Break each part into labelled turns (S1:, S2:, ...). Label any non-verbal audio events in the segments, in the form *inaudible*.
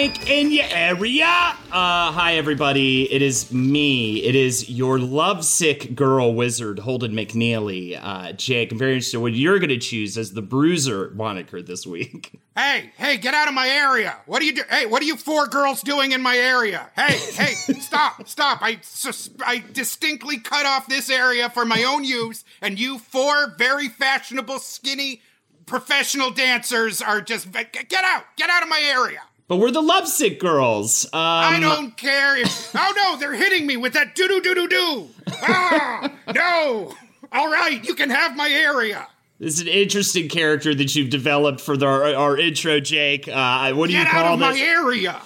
S1: Blackpink in your area. Uh, hi everybody. It is me. It is your lovesick girl wizard, Holden McNeely. Uh, Jake, I'm very interested in what you're going to choose as the Bruiser moniker this week. *laughs*
S2: Hey, hey, get out of my area. What are you do? Hey, what are you four girls doing in my area? Hey, hey, *laughs* stop, stop. I, sus- I distinctly cut off this area for my own use, and you four very fashionable, skinny, professional dancers are just get out, get out of my area.
S1: But we're the lovesick girls. Um,
S2: I don't care. If, oh no, they're hitting me with that doo doo doo doo doo. Ah, no. All right, you can have my area.
S1: This is an interesting character that you've developed for the, our, our intro, Jake. Uh, what do
S2: Get
S1: you call
S2: out of
S1: this?
S2: my area.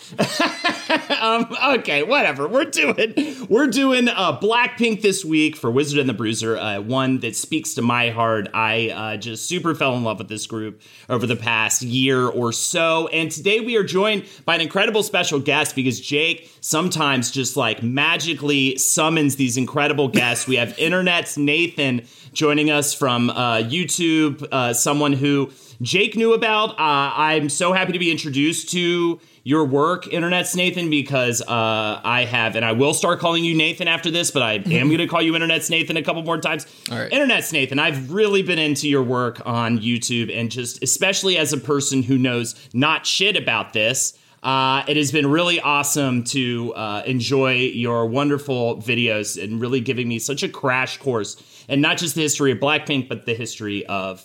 S2: *laughs*
S1: um, okay, whatever. We're doing we're doing uh, Blackpink this week for Wizard and the Bruiser, uh, one that speaks to my heart. I uh, just super fell in love with this group over the past year or so, and today we are joined by an incredible special guest because Jake sometimes just like magically summons these incredible guests. we have *laughs* Internet's Nathan joining us from uh, YouTube, uh, someone who Jake knew about. Uh, I'm so happy to be introduced to your work, Internet's Nathan, because uh, I have, and I will start calling you Nathan after this, but I *laughs* am going to call you Internet's Nathan a couple more times.
S3: All right.
S1: Internet's Nathan, I've really been into your work on YouTube, and just especially as a person who knows not shit about this. Uh, it has been really awesome to uh, enjoy your wonderful videos and really giving me such a crash course, and not just the history of Blackpink, but the history of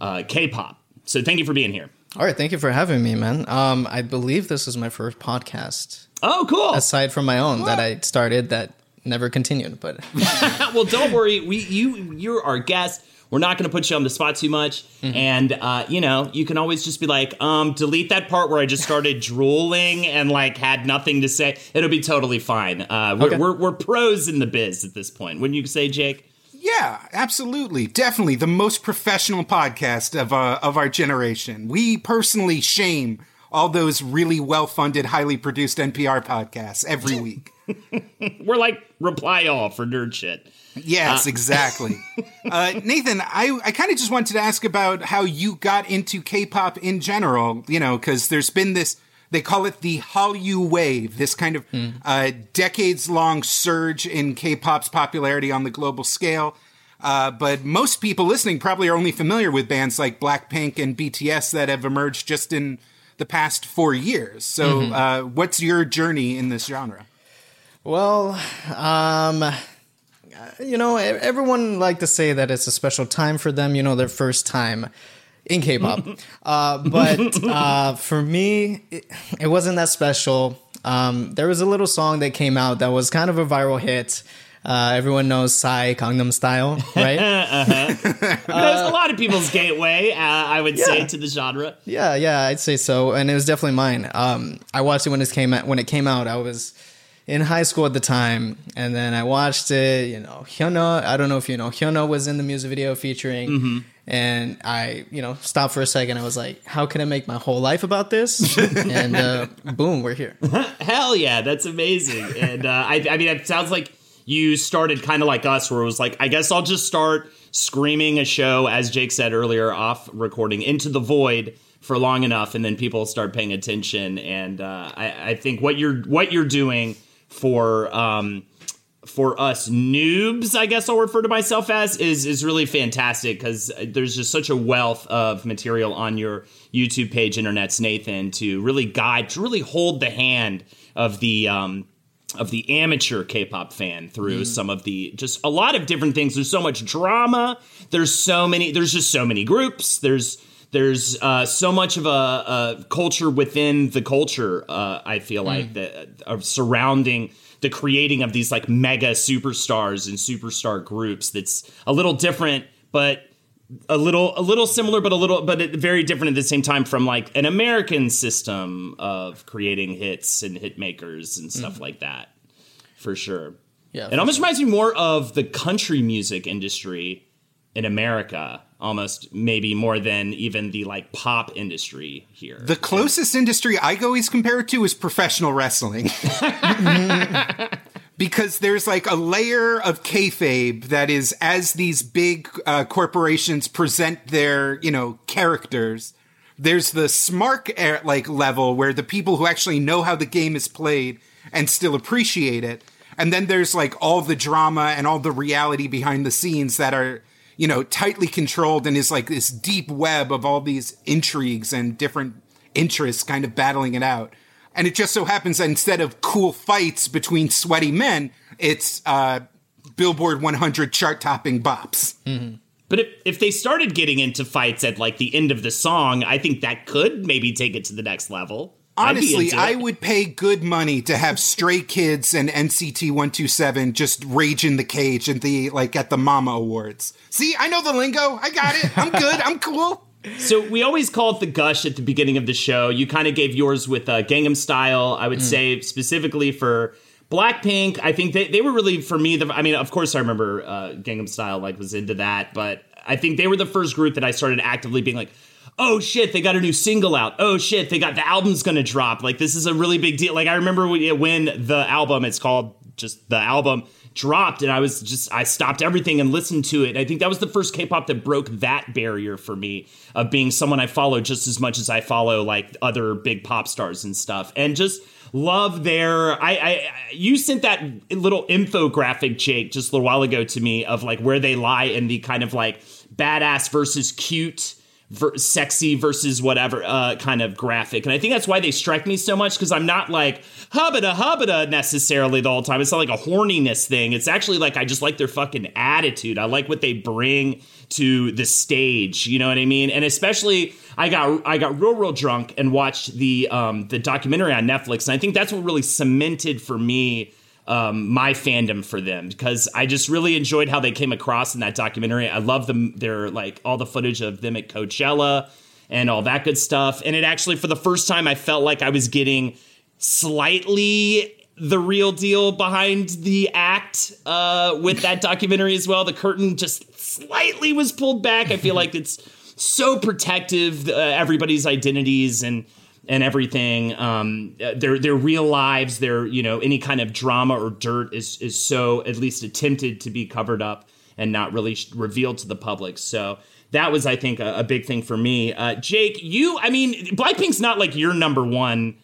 S1: uh, K-pop. So thank you for being here.
S3: All right, thank you for having me, man. Um, I believe this is my first podcast,
S1: Oh, cool.
S3: aside from my own that I started that never continued. But *laughs*
S1: well, don't worry. We you you're our guest. We're not going to put you on the spot too much,
S3: Mm-hmm.
S1: and uh, you know you can always just be like, um, delete that part where I just started *laughs* drooling and like had nothing to say. It'll be totally fine. Uh, we're,
S3: Okay.
S1: we're we're pros in the biz at this point. Wouldn't you say, Jake?
S2: Yeah, absolutely. Definitely the most professional podcast of uh, of our generation. We personally shame all those really well-funded, highly produced NPR podcasts every week. *laughs*
S1: We're like reply all for nerd shit.
S2: Yes, *laughs* exactly. uh, Nathan, I, I kind of just wanted to ask about how you got into K-pop in general, you know, because there's been this, they call it the Hallyu wave, this kind of uh, decades long surge in K-pop's popularity on the global scale. Uh, but most people listening probably are only familiar with bands like Blackpink and BTS that have emerged just in the past four years. So, uh, what's your journey in this genre?
S3: well, um, you know, everyone like to say that it's a special time for them. You know, their first time in K-pop. *laughs* uh, but uh, for me, it, it wasn't that special. Um, there was a little song that came out that was kind of a viral hit. Uh, everyone knows Psy Gangnam Style, right? *laughs*
S1: That's a lot of people's gateway, uh, I would say, to the genre.
S3: Yeah, yeah, I'd say so, and it was definitely mine. Um, I watched it when it came out. When it came out, I was in high school at the time, and then I watched it. You know, Hyuna. I don't know if you know Hyuna was in the music video featuring, and I, you know, stopped for a second. I was like, how can I make my whole life about this? *laughs* and uh, boom, we're here. *laughs*
S1: Hell yeah, that's amazing. and uh, I, I mean, it sounds like you started kind of like us, where it was like, I guess I'll just start screaming a show, as Jake said earlier, off recording into the void for long enough, and then people start paying attention. And uh, I, I think what you're what you're doing for um, for us noobs, I guess I'll refer to myself as, is is really fantastic because there's just such a wealth of material on your YouTube page, Internet's Nathan, to really guide, to really hold the hand of the um, of the amateur K-pop fan through mm. some of the just a lot of different things. There's so much drama. There's so many. There's just so many groups. There's there's uh, so much of a, a, culture within the culture. Uh, I feel like mm. that of surrounding the creating of these like mega superstars and superstar groups. That's a little different, but a little a little similar but a little but very different at the same time from like an American system of creating hits and hit makers and stuff mm. like that for sure. Yeah. It almost sure. reminds me more of the country music industry in America almost maybe more than even the like pop industry here.
S2: The closest industry I always compare it to is professional wrestling. *laughs* because there's like a layer of kayfabe that is as these big uh, corporations present their you know characters. There's the smart like level where the people who actually know how the game is played and still appreciate it, and then there's like all the drama and all the reality behind the scenes that are you know tightly controlled and is like this deep web of all these intrigues and different interests kind of battling it out. And it just so happens that instead of cool fights between sweaty men, it's uh, Billboard 100 chart topping bops.
S1: Mm-hmm. But if, if they started getting into fights at like the end of the song, I think that could maybe take it to the next level.
S2: Honestly, I would pay good money to have Stray Kids and NCT 127 just rage in the cage and the like at the Mama Awards. See, I know the lingo. I got it. I'm good. I'm cool. *laughs*
S1: So we always call it the gush at the beginning of the show. You kind of gave yours with uh, Gangnam Style. I would mm. say specifically for Blackpink. I think they, they were really for me. The I mean, of course, I remember uh, Gangnam Style like was into that, but I think they were the first group that I started actively being like, oh shit, they got a new single out. Oh shit, they got the album's gonna drop. Like this is a really big deal. Like I remember when the album, it's called just the album dropped and I was just I stopped everything and listened to it. I think that was the first K-pop that broke that barrier for me of being someone I follow just as much as I follow like other big pop stars and stuff. And just love their I, I you sent that little infographic Jake just a little while ago to me of like where they lie in the kind of like badass versus cute ver- sexy versus whatever uh, kind of graphic. And I think that's why they strike me so much because I'm not like hubba hubba necessarily the whole time. It's not like a horniness thing. It's actually like I just like their fucking attitude. I like what they bring to the stage. You know what I mean? And especially I got I got real real drunk and watched the um, the documentary on Netflix, and I think that's what really cemented for me um, my fandom for them because I just really enjoyed how they came across in that documentary. I love them, their like all the footage of them at Coachella and all that good stuff. And it actually, for the first time, I felt like I was getting slightly the real deal behind the act uh, with that documentary as well. The curtain just slightly was pulled back. I feel like it's so protective, uh, everybody's identities and and everything. Um, their their real lives, their you know any kind of drama or dirt is is so at least attempted to be covered up and not really revealed to the public. So that was, I think, a, a big thing for me. Uh, Jake, you, I mean, Blackpink's not like your number one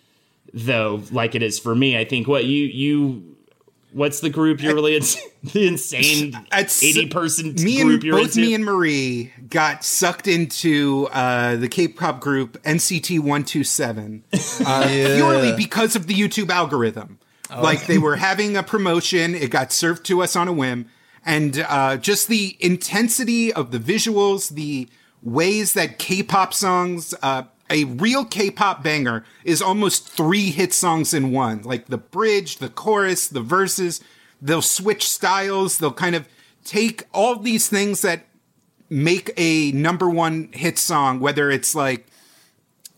S1: though, like it is for me. I think what you you What's the group you're really into? *laughs* the insane eighty person
S2: me
S1: group
S2: and, both into? me and Marie got sucked into uh, the K-pop group NCT One Two Seven *laughs* uh, purely because of the YouTube algorithm. Oh. Like they were having a promotion, it got served to us on a whim, and uh, just the intensity of the visuals, the ways that K-pop songs uh, a real K-pop banger is almost three hit songs in one. Like the bridge, the chorus, the verses. They'll switch styles. They'll kind of take all these things that make a number one hit song, whether it's like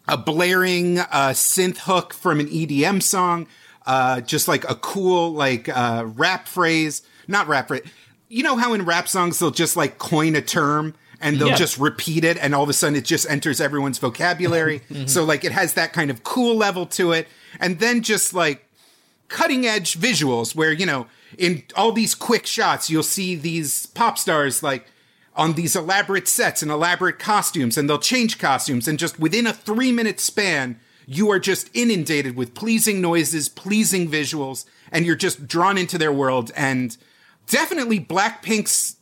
S2: a blaring uh, synth hook from an EDM song, uh, just like a cool like uh, rap phrase, not rap phrase. You know how in rap songs they'll just like coin a term and they'll yeah. just repeat it and all of a sudden it just enters everyone's vocabulary. *laughs* mm-hmm. So like it has that kind of cool level to it. And then just like cutting edge visuals where, you know, in all these quick shots, you'll see these pop stars like on these elaborate sets and elaborate costumes, and they'll change costumes, and just within a three minute span, you are just inundated with pleasing noises, pleasing visuals, and you're just drawn into their world. And definitely Blackpink's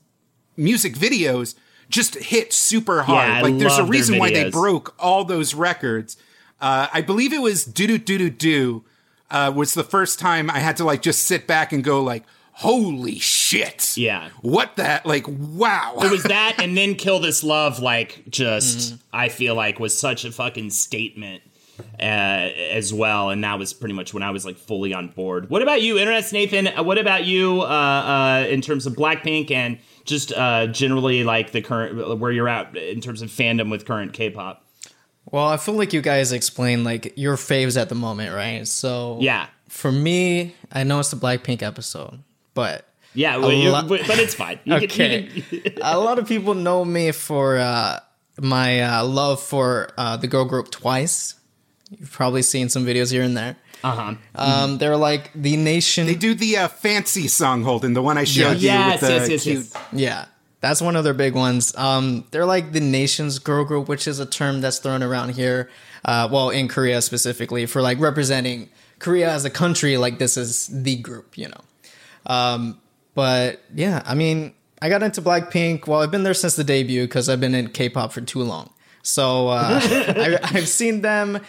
S2: music videos just hit super hard.
S1: Yeah,
S2: like there's a reason why they broke all those records. Uh, I believe it was do do do do do uh, was the first time I had to like just sit back and go like, holy shit.
S1: Yeah.
S2: What that like wow.
S1: it was that *laughs* and then kill this love like just i feel like was such a fucking statement uh, as well and that was pretty much when i was like fully on board what about you internet nathan Uh, what about you uh, uh, in terms of blackpink and just uh, generally like the current where you're at in terms of fandom with current k-pop
S3: Well, I feel like you guys explained like your faves at the moment, right? So
S1: yeah
S3: for me, I know it's the Blackpink episode, but
S1: yeah well, you- but it's fine You *laughs* can-
S3: okay.
S1: can- *laughs*
S3: a lot of people know me for uh, my uh, love for uh, the girl group Twice. You've probably seen some videos here and there.
S1: Uh-huh
S3: Um, they're like the nation.
S2: they do the uh, fancy song Holden, the one I showed you
S1: yes
S2: with the
S1: yes yes,
S2: cute
S1: yes.
S3: Yeah, that's one of their big ones. Um, they're like the nation's girl group, which is a term that's thrown around here. Uh, well, in Korea specifically, for like representing Korea as a country, like this is the group, you know. Um, but yeah, I mean, I got into Blackpink. Well, I've been there since the debut because I've been in K-pop for too long. So uh, *laughs* I, I've seen them,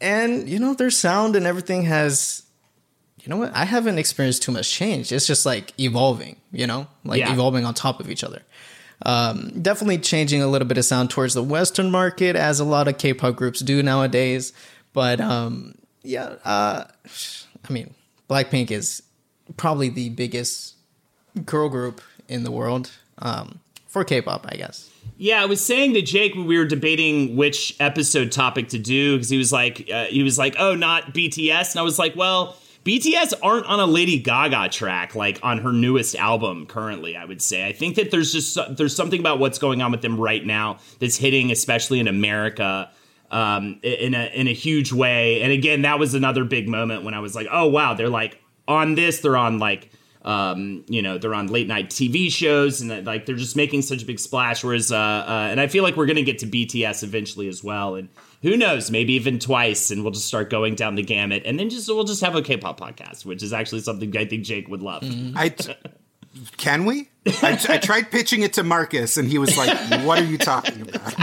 S3: and you know their sound and everything has you know what? I haven't experienced too much change. It's just like evolving, you know, like
S1: Yeah.
S3: evolving on top of each other. Um, definitely changing a little bit of sound towards the Western market, as a lot of K-pop groups do nowadays. But um, yeah, uh, I mean, Blackpink is probably the biggest girl group in the world um, for K-pop, I guess.
S1: Yeah, I was saying to Jake when we were debating which episode topic to do because he was like, uh, he was like, "Oh, not BTS," and I was like, "Well, BTS aren't on a Lady Gaga track like on her newest album currently." I would say I think that there's just there's something about what's going on with them right now that's hitting, especially in America, um, in a in a huge way. And again, that was another big moment when I was like, "Oh wow, they're like on this, they're on like." Um, you know, they're on late night TV shows and that, like they're just making such a big splash. Whereas, uh, uh, and I feel like we're going to get to BTS eventually as well. And who knows, maybe even twice. And we'll just start going down the gamut. And then just, we'll just have a K pop podcast, which is actually something I think Jake would love.
S2: I t- can we? I, I tried pitching it to Marcus, and he was like, "What are you talking about?"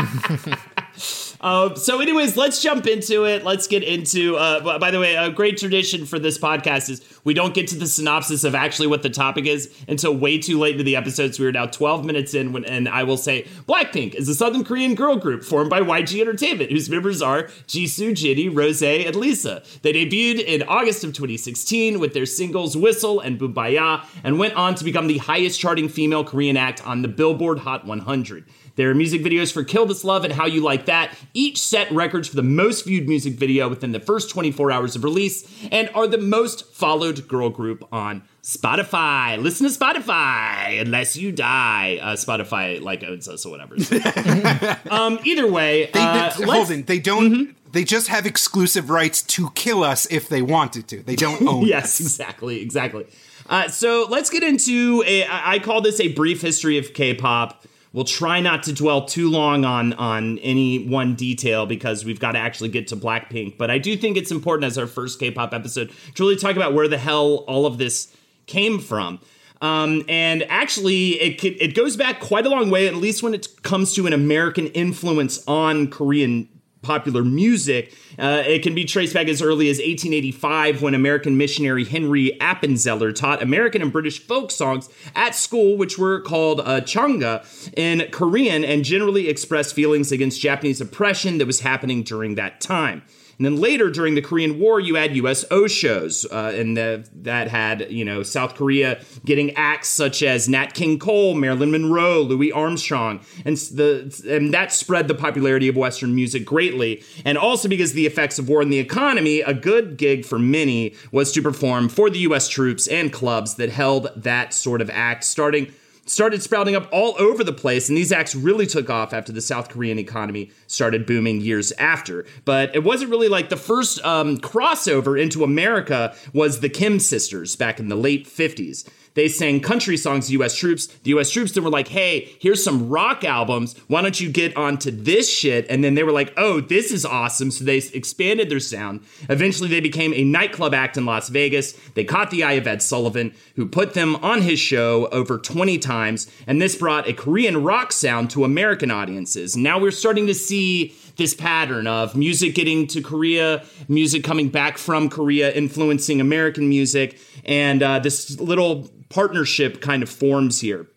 S2: *laughs*
S1: Uh, so, anyways, let's jump into it. Let's get into. Uh, by the way, a great tradition for this podcast is we don't get to the synopsis of actually what the topic is until way too late into the episodes. We are now 12 minutes in, when, and I will say Blackpink is a Southern Korean girl group formed by YG Entertainment, whose members are Jisoo, Jennie, Rose, and Lisa. They debuted in August of 2016 with their singles Whistle and Boombayah, and went on to become the highest charting female Korean act on the Billboard Hot 100. There are music videos for Kill This Love and How You Like That. Each set records for the most viewed music video within the first 24 hours of release and are the most followed girl group on Spotify. Listen to Spotify unless you die. Uh, Spotify like owns us or whatever. *laughs* um, either way,
S2: They,
S1: uh,
S2: they,
S1: let's-
S2: Holden, they don't. They just have exclusive rights to kill us if they wanted to. They don't *laughs* own
S1: yes,
S2: us.
S1: exactly, exactly. Uh, so let's get into a. I call this a brief history of K-pop. We'll try not to dwell too long on on any one detail because we've got to actually get to Blackpink. But I do think it's important as our first K-pop episode to really talk about where the hell all of this came from. Um, and actually, it it goes back quite a long way, at least when it comes to an American influence on Korean popular music. Uh, it can be traced back as early as 1885 when American missionary Henry Appenzeller taught American and British folk songs at school, which were called uh, changa in Korean and generally expressed feelings against Japanese oppression that was happening during that time. And then later during the Korean War, you had USO shows, uh, and the, that had you know South Korea getting acts such as Nat King Cole, Marilyn Monroe, Louis Armstrong, and the and that spread the popularity of Western music greatly. And also because the effects of war on the economy, a good gig for many was to perform for the U.S. troops and clubs that held that sort of act, starting started sprouting up all over the place, and these acts really took off after the South Korean economy started booming years after. But it wasn't really like the first um, crossover into America was the Kim sisters back in the late 50s. They sang country songs to US troops. The US troops then were like, hey, here's some rock albums. Why don't you get onto this shit? And then they were like, oh, this is awesome. So they expanded their sound. Eventually, they became a nightclub act in Las Vegas. They caught the eye of Ed Sullivan, who put them on his show over 20 times. And this brought a Korean rock sound to American audiences. Now we're starting to see this pattern of music getting to Korea, music coming back from Korea, influencing American music, and uh, this little partnership kind of forms here.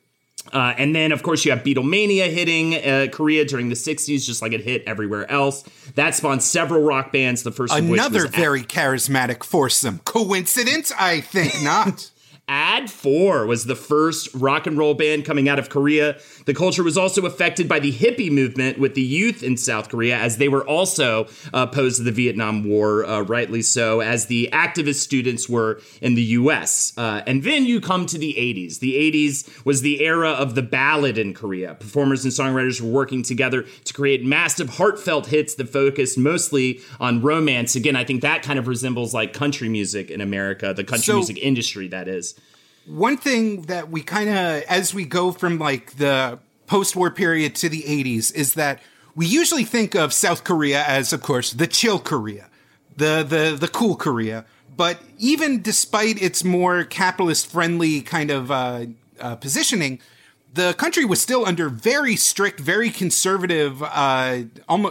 S1: Uh, and then, of course, you have Beatlemania hitting uh, Korea during the 60s, just like it hit everywhere else. That spawned several rock bands, the first
S2: Another
S1: of which was
S2: very charismatic foursome. Coincidence? I think not. *laughs*
S1: Add4 was the first rock and roll band coming out of Korea. The culture was also affected by the hippie movement with the youth in South Korea, as they were also uh, opposed to the Vietnam War, uh, rightly so, as the activist students were in the US. Uh, and then you come to the 80s. The 80s was the era of the ballad in Korea. Performers and songwriters were working together to create massive, heartfelt hits that focused mostly on romance. Again, I think that kind of resembles like country music in America, the country
S2: So-
S1: music industry, that is.
S2: One thing that we kind of, as we go from like the post war period to the 80s, is that we usually think of South Korea as, of course, the chill Korea, the, the, the cool Korea. But even despite its more capitalist friendly kind of uh, uh, positioning, the country was still under very strict, very conservative, uh,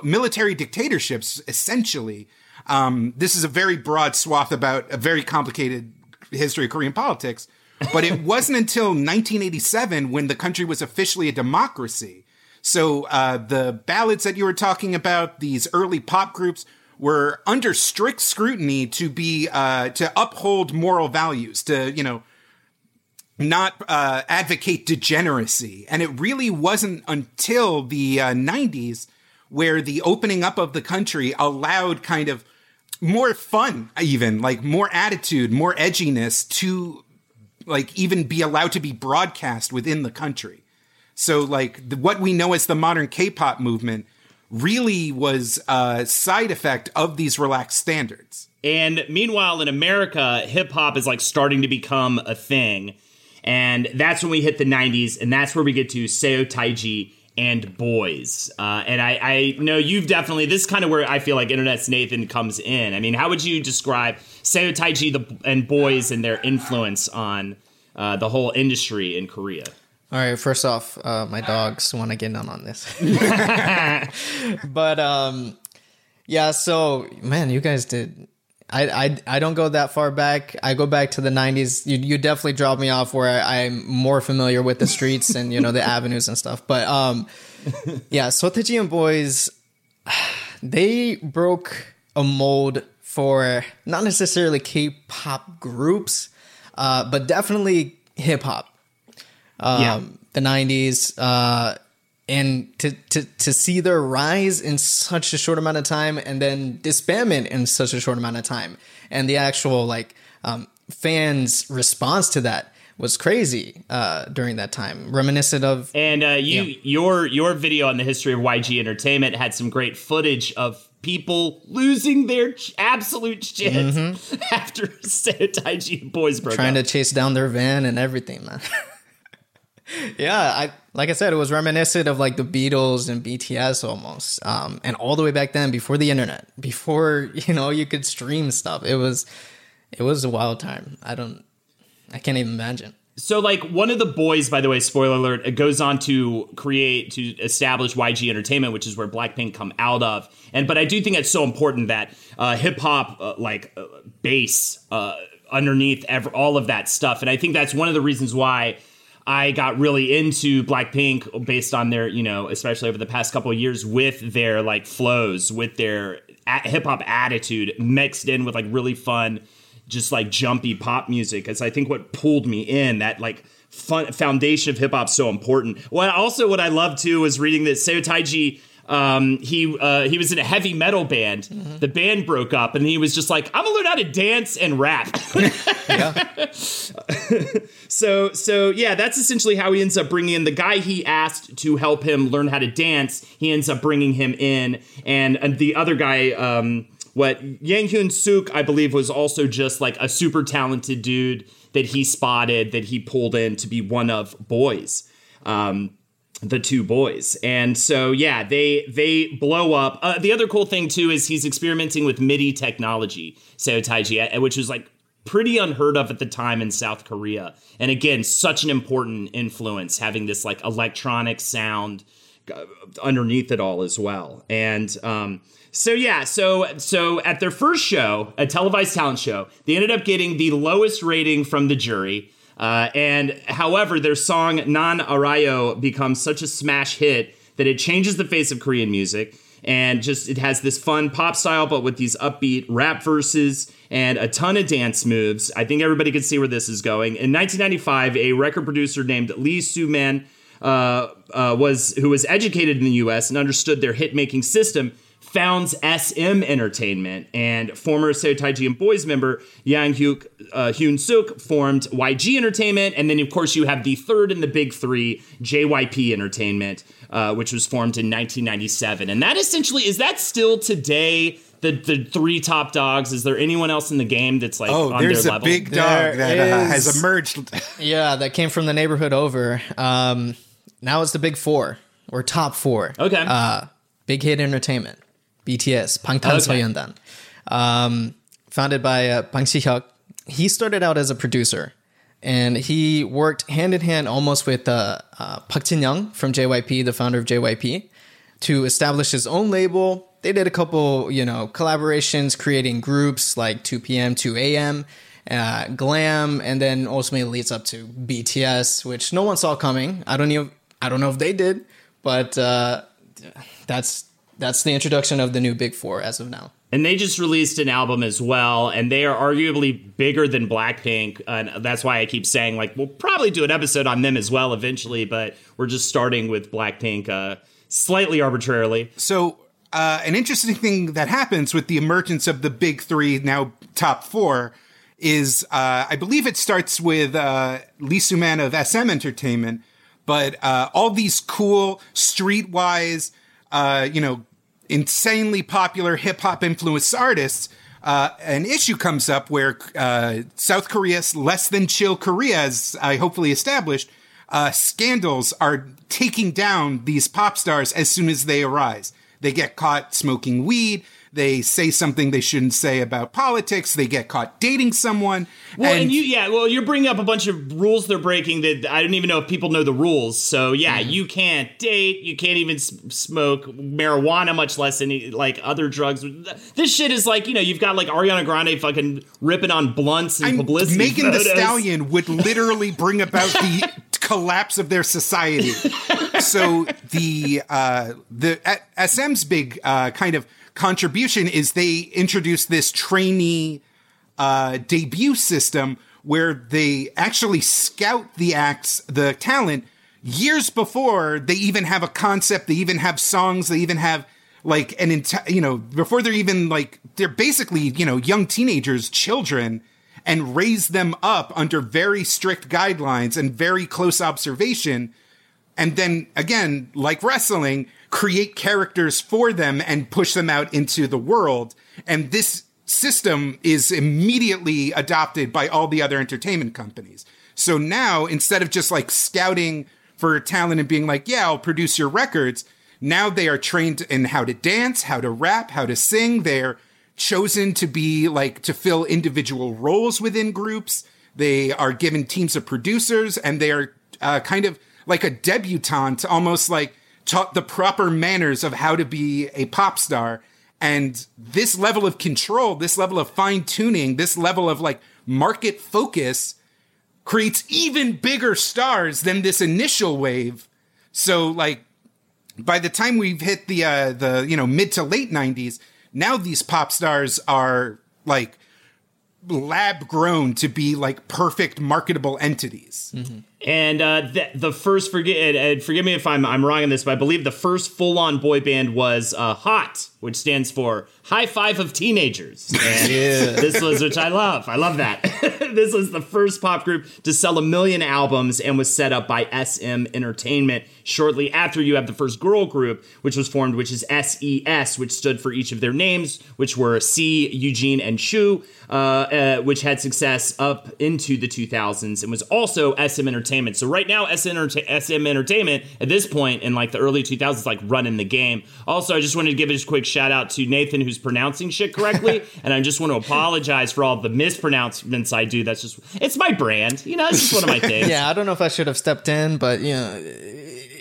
S2: military dictatorships, essentially. Um, this is a very broad swath about a very complicated history of Korean politics. But it wasn't until 1987 when the country was officially a democracy. So uh, the ballads that you were talking about, these early pop groups, were under strict scrutiny to be uh, to uphold moral values, to you know not uh, advocate degeneracy. And it really wasn't until the uh, 90s where the opening up of the country allowed kind of more fun, even like more attitude, more edginess to like even be allowed to be broadcast within the country. So like the, what we know as the modern K-pop movement really was a side effect of these relaxed standards.
S1: And meanwhile, in America, hip hop is like starting to become a thing. And that's when we hit the 90s, and that's where we get to Seo Taiji and Boys. Uh, and I, I know you've definitely, this is kind of where I feel like Internet's Nathan comes in. I mean, how would you describe Seo Taiji the, and Boys and their influence on uh, the whole industry in Korea?
S3: All right, first off, uh, my dogs want to get in on this. *laughs* *laughs* but um, yeah, so man, you guys did. I, I I don't go that far back. I go back to the '90s. You you definitely dropped me off where I'm more familiar with the streets and you know the *laughs* avenues and stuff. But um, *laughs* yeah, Seo Taiji and Boys, *sighs* they broke a mold for not necessarily K-pop groups, uh, but definitely hip hop um,
S1: Yeah.
S3: the 90s uh, and to, to to see their rise in such a short amount of time and then disbandment in such a short amount of time and the actual like um, fans response to that was crazy uh, during that time reminiscent of
S1: And uh, you, your your video on the history of YG Entertainment had some great footage of people losing their ch- absolute shit *laughs* after Seo Taiji and Boys broke
S3: Mm-hmm. trying
S1: up.
S3: to chase down their van and everything man *laughs* yeah i like i said it was reminiscent of like the beatles and bts almost um and all the way back then before the internet before *laughs* you know you could stream stuff it was it was a wild time i don't i can't even imagine
S1: So, like, one of the boys, by the way, spoiler alert, it goes on to create, to establish YG Entertainment, which is where Blackpink come out of. And, but I do think it's so important that uh, hip hop, uh, like, uh, base uh, underneath ever, all of that stuff. And I think that's one of the reasons why I got really into Blackpink based on their, you know, especially over the past couple of years with their, like, flows, with their hip hop attitude mixed in with, like, really fun just like jumpy pop music is I think what pulled me in that like fun foundation of hip hop so important. Well, also what I love too is reading that Seo Taiji um, he uh, he was in a heavy metal band.
S3: Mm-hmm.
S1: The band broke up, and he was just like, "I'm gonna learn how to dance and rap." *laughs* *laughs* so so yeah, that's essentially how he ends up bringing in the guy he asked to help him learn how to dance. He ends up bringing him in, and, and the other guy. Um, what Yang Hyun Suk, I believe, was also just like a super talented dude that he spotted that he pulled in to be one of boys. Um, the two boys. And so yeah they they blow up. Uh, the other cool thing too is he's experimenting with midi technology Seo Taiji which is like pretty unheard of at the time in south korea. And again such an important influence having this like electronic sound uh, underneath it all as well. And um so yeah, so so at their first show, a televised talent show, they ended up getting the lowest rating from the jury. Uh, and however, their song "Nan Arayo" becomes such a smash hit that it changes the face of Korean music. And just it has this fun pop style, but with these upbeat rap verses and a ton of dance moves. I think everybody can see where this is going. In 1995, a record producer named Lee Soo-man uh, uh, was who was educated in the U.S. and understood their hit making system founds SM Entertainment, and former Seo Taiji and Boys member Yang Hyuk, uh, Hyun Suk formed YG Entertainment, and then of course you have the third in the big three, JYP Entertainment, uh, which was formed in 1997, and that essentially is that still today. The, the three top dogs. Is there anyone else in the game that's like
S2: Oh,
S1: on
S2: there's a
S1: level?
S2: big
S3: There
S2: dog that uh, has emerged.
S3: Yeah, that came from the neighborhood over. Um, now it's the big four or top four.
S1: Okay.
S3: Uh, Big Hit Entertainment, BTS, Bangtan okay. Um, founded by uh, Si-hyuk. He started out as a producer, and he worked hand in hand almost with uh, uh, Park Jin Young from JYP, the founder of JYP, to establish his own label. They did a couple, you know, collaborations, creating groups like 2 p.m., 2 a.m., uh, glam, and then ultimately leads up to BTS, which no one saw coming. I don't even, I don't know if they did, but uh, that's that's the introduction of the new Big Four as of now.
S1: And they just released an album as well, and they are arguably bigger than Blackpink. And that's why I keep saying, like, we'll probably do an episode on them as well eventually, but we're just starting with Blackpink uh, slightly arbitrarily.
S2: So, uh, an interesting thing that happens with the emergence of the big three, now top four, is uh, I believe it starts with uh, Lee Soo-man of SM Entertainment, but uh, all these cool streetwise, uh, you know, insanely popular hip hop influenced artists. Uh, an issue comes up where uh, South Korea's less than chill Korea, as I hopefully established, uh, scandals are taking down these pop stars as soon as they arise. They get caught smoking weed. They say something they shouldn't say about politics. They get caught dating someone.
S1: Well, and, you, yeah, well, you're bringing up a bunch of rules they're breaking that I don't even know if people know the rules. So, yeah, you can't date, you can't even smoke marijuana, much less any like other drugs. This shit is like, you know, you've got like Ariana Grande fucking ripping on blunts and
S2: I'm
S1: publicity.
S2: Megan the. Stallion would *laughs* literally bring about the collapse of their society. *laughs* So the uh, the SM's big uh, kind of contribution is they introduced this trainee uh, debut system where they actually scout the acts, the talent, years before they even have a concept. They even have songs. They even have like an entire, you know, before they're even like they're basically you know young teenagers, children, and raise them up under very strict guidelines and very close observation. And then again, like wrestling, create characters for them and push them out into the world. And this system is immediately adopted by all the other entertainment companies. So now, instead of just like scouting for talent and being like, yeah, I'll produce your records, now they are trained in how to dance, how to rap, how to sing. They're chosen to be like to fill individual roles within groups. They are given teams of producers and they are uh, kind of like a debutante, almost like taught the proper manners of how to be a pop star. And this level of control, this level of fine tuning, this level of like market focus creates even bigger stars than this initial wave. So like by the time we've hit the uh the you know mid to late 90s, now these pop stars are like lab grown to be like perfect marketable entities.
S1: And uh, the, the first forget and forgive me if I'm I'm wrong on this, but I believe the first full on boy band was uh, Hot, which stands for High Five of Teenagers. *laughs* And this was which I love. I love that. *laughs* this was the first pop group to sell a million albums and was set up by SM Entertainment shortly after you have the first girl group, which was formed, which is SES, which stood for each of their names, which were C, Eugene, and Shoo, uh, uh, which had success up into the 2000s and was also SM Entertainment. So right now, SM, SM Entertainment at this point in like the early 2000s, like running the game. Also, I just wanted to give a quick shout out to Nathan, who's pronouncing shit correctly, *laughs* and I just want to apologize for all the mispronouncements I do. That's just it's my brand, you know. It's just one of my *laughs* things.
S3: Yeah, I don't know if I should have stepped in, but you know,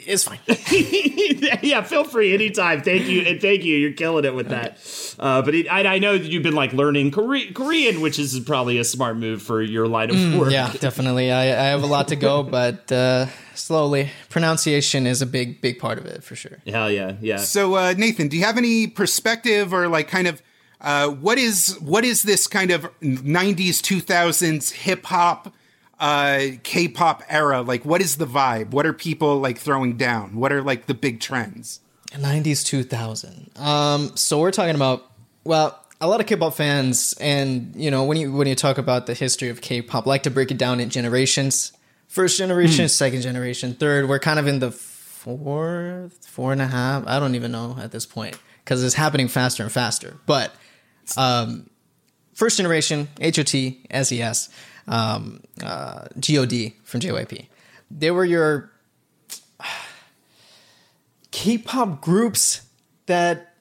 S3: it's fine. *laughs*
S1: yeah, feel free anytime. Thank you, and thank you. You're killing it with that. Uh, but it, I, I know that you've been like learning Kore- Korean, which is probably a smart move for your line of work.
S3: Yeah, definitely. I, I have a lot to go, *laughs* but uh, slowly. Pronunciation is a big, big part of it for sure.
S1: Hell yeah, yeah.
S2: So, uh, Nathan, do you have any perspective or like kind of uh, what is what is this kind of '90s, 2000s hip hop, uh, K-pop era? Like, what is the vibe? What are people like throwing down? What are like the big trends?
S3: 90s 2000 um so we're talking about well a lot of k-pop fans and you know when you when you talk about the history of k-pop like to break it down in generations first generation second generation third we're kind of in the fourth four and a half i don't even know at this point because it's happening faster and faster but um first generation hot ses um uh god from jyp they were your *sighs* K-pop groups that,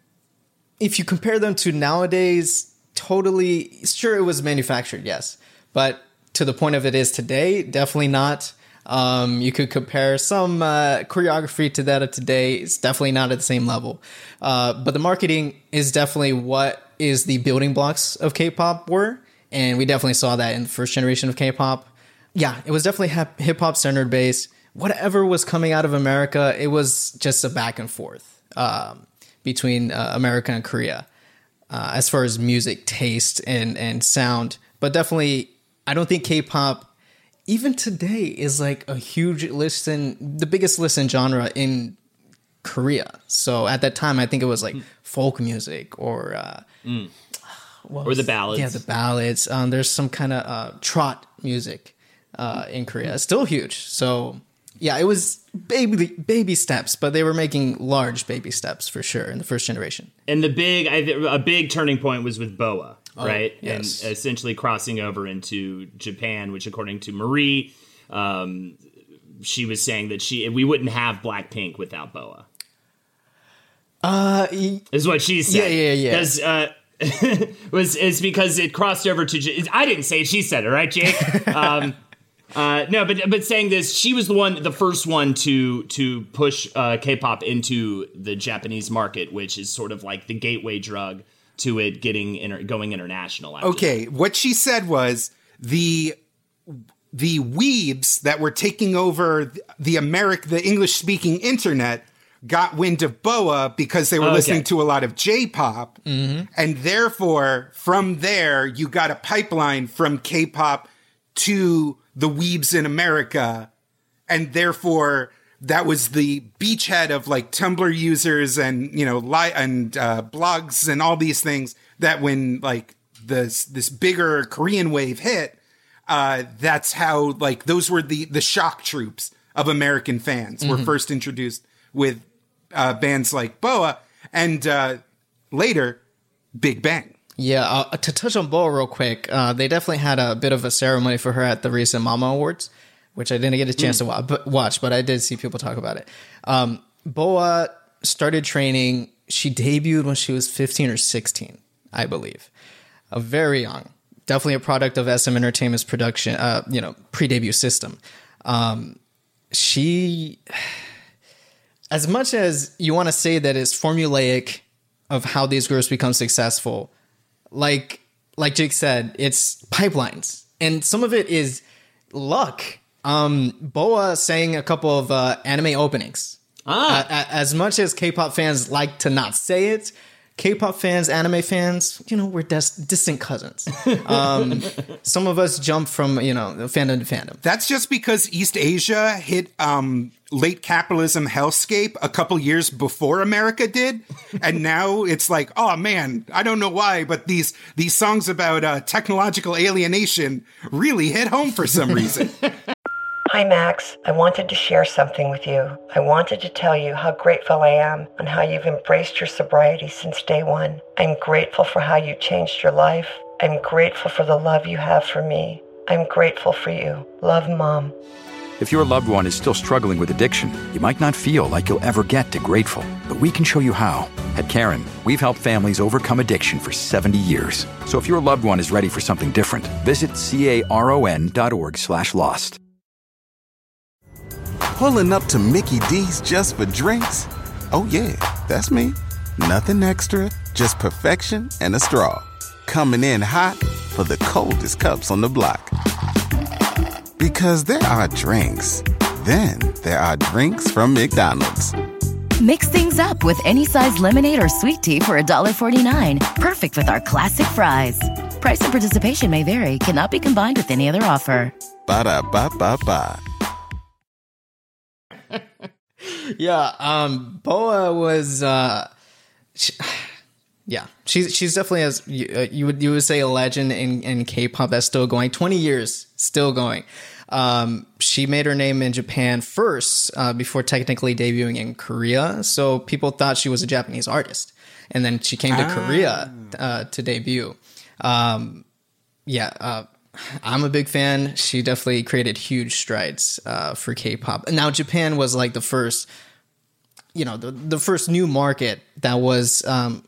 S3: if you compare them to nowadays, totally sure it was manufactured, yes, but to the point of it is today, definitely not. Um, you could compare some uh, choreography to that of today. It's definitely not at the same level, uh, but the marketing is definitely what is the building blocks of K-pop were, and we definitely saw that in the first generation of K-pop. Yeah, it was definitely hip hop centered base whatever was coming out of America, it was just a back and forth um, between uh, America and Korea uh, as far as music taste and and sound. But definitely, I don't think K-pop even today is like a huge listen, the biggest listen genre in Korea. So at that time, I think it was like folk music or. Uh,
S1: Or the ballads.
S3: Yeah, the ballads. Um, there's some kind of uh, trot music uh, in Korea. It's still huge. So yeah, it was baby baby steps, but they were making large baby steps for sure in the first generation.
S1: And the big, I, a big turning point was with Boa, right?
S3: yes.
S1: And essentially crossing over into Japan, which, according to Marie, um, she was saying that she we wouldn't have Blackpink without Boa.
S3: Uh,
S1: Is what she said.
S3: Yeah, yeah, yeah.
S1: Because uh, *laughs* was is because it crossed over to. I didn't say it, she said it, right, Jake? *laughs* um, uh, no, but but saying this, she was the one, the first one to to push uh, K-pop into the Japanese market, which is sort of like the gateway drug to it getting inter- going international.
S2: Okay, what she said was the the weebs that were taking over the America, the English speaking internet got wind of Boa because they were
S1: Okay.
S2: listening to a lot of J-pop, and therefore from there you got a pipeline from K-pop to the weebs in America, and therefore that was the beachhead of like Tumblr users and you know li- and uh, blogs and all these things that when like this this bigger Korean wave hit, uh, that's how like those were the the shock troops of American fans were first introduced with uh, bands like Boa and uh, later Big Bang.
S3: yeah. Uh, to touch on Boa real quick, uh, they definitely had a bit of a ceremony for her at the recent Mama Awards, which I didn't get a chance to wa- but watch, but I did see people talk about it. Um, Boa started training. She debuted when she was 15 or 16, I believe. A very young, definitely a product of SM Entertainment's production, uh, you know, pre-debut system. Um, she, as much as you want to say that it's formulaic of how these groups become successful, like like Jake said, it's pipelines, and some of it is luck. Um, Boa sang a couple of uh, anime openings.
S1: Ah.
S3: A- a- as much as K-pop fans like to not say it, K-pop fans, anime fans, you know, we're dis- distant cousins. *laughs* Um, some of us jump from you know fandom to fandom.
S2: That's just because East Asia hit um, late capitalism hellscape a couple years before America did, and now it's like, oh man, I don't know why, but these these songs about uh, technological alienation really hit home for some reason. *laughs*
S4: Hi, Max. I wanted to share something with you. I wanted to tell you how grateful I am on how you've embraced your sobriety since day one. I'm grateful for how you changed your life. I'm grateful for the love you have for me. I'm grateful for you. Love, Mom.
S5: If your loved one is still struggling with addiction, you might not feel like you'll ever get to grateful, but we can show you how. At Caron, we've helped families overcome addiction for 70 years. So if your loved one is ready for something different, visit caron.org slash lost.
S6: Pulling up to Mickey D's just for drinks? Oh, yeah, that's me. Nothing extra, just perfection and a straw. Coming in hot for the coldest cups on the block. Because there are drinks, then there are drinks from McDonald's.
S7: Mix things up with any size lemonade or sweet tea for $1.49. Perfect with our classic fries. Price and participation may vary, cannot be combined with any other offer.
S6: Ba da ba ba ba.
S3: yeah, um, Boa was, uh, she, yeah, she's she's definitely as you, uh, you would you would say a legend in in K-pop that's still going. Twenty years, still going. Um, she made her name in Japan first uh, before technically debuting in Korea. So people thought she was a Japanese artist, and then she came to Korea uh, to debut. Um, yeah, uh, I'm a big fan. She definitely created huge strides uh, for K-pop. And now Japan was like the first, you know, the, the first new market that was um,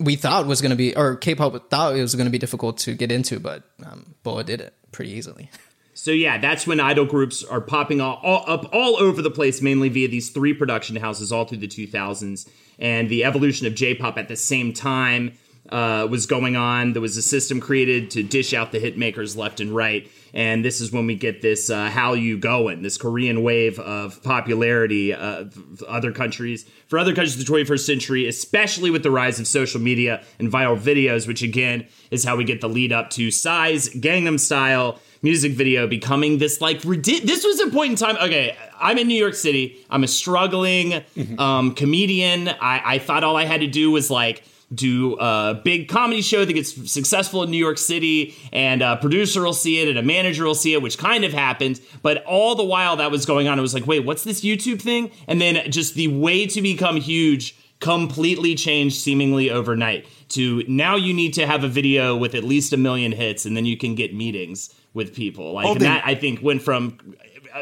S3: we thought was going to be, or K-pop thought it was going to be difficult to get into, but um, Boa did it pretty easily.
S1: So yeah, that's when idol groups are popping all, all, up all over the place, mainly via these three production houses all through the 2000s, and the evolution of J-pop at the same time uh, was going on. There was a system created to dish out the hit makers left and right, and this is when we get this uh, you Going," this Korean wave of popularity uh, other countries for other countries of the 21st century, especially with the rise of social media and viral videos, which again is how we get the lead up to Psy's Gangnam Style music video becoming this like ridi- this was a point in time okay i'm in new york city i'm a struggling um, comedian. I-, I thought all i had to do was like do a big comedy show that gets successful in New York City, and a producer will see it and a manager will see it, which kind of happened. But all the while that was going on, it was like, wait, what's this YouTube thing? And then just the way to become huge completely changed seemingly overnight to now you need to have a video with at least a million hits and then you can get meetings with people like oh, and that i think went from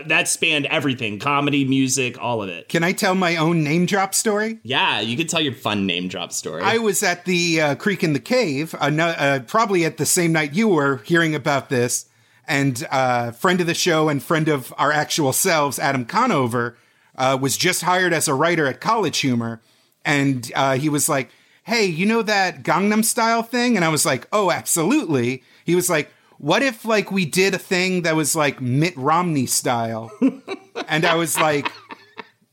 S1: that spanned everything comedy music all of it
S2: Can I tell my own name drop story?
S1: yeah you can tell your fun name drop story
S2: I was at the uh, Creek and the Cave, uh, uh, probably at the same night you were hearing about this. And uh, friend of the show and friend of our actual selves, Adam Conover, uh, was just hired as a writer at College Humor. And uh, he was like, Hey, you know that Gangnam Style thing? And I was like, Oh, absolutely. He was like, What if like we did a thing that was like Mitt Romney style? and I was like,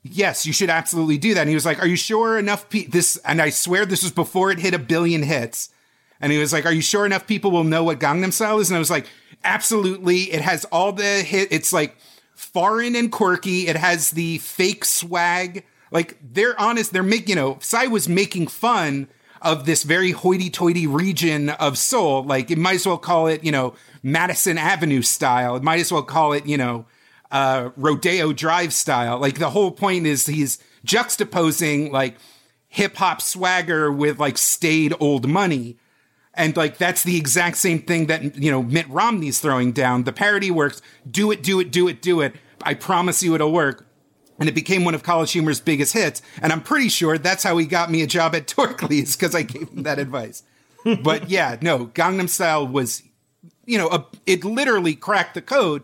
S2: yes, you should absolutely do that. And he was like, are you sure enough pe- this, and I swear this was before it hit a billion hits. And he was like, are you sure enough people will know what Gangnam Style is? And I was like, absolutely. It has all the hit. It's like foreign and quirky. It has the fake swag. Like they're honest. They're making, you know, Psy was making fun of this very hoity-toity region of Seoul. Like it might as well call it, you know, Madison Avenue style. It might as well call it, you know, uh, Rodeo Drive style. Like the whole point is he's juxtaposing like hip hop swagger with like staid old money. And like that's the exact same thing that you know Mitt Romney's throwing down. The parody works. Do it, do it, do it, do it. I promise you it'll work. And it became one of College Humor's biggest hits. And I'm pretty sure that's how he got me a job at *laughs* Torkley's because I gave him that advice. but yeah, no, Gangnam Style was, you know, a, it literally cracked the code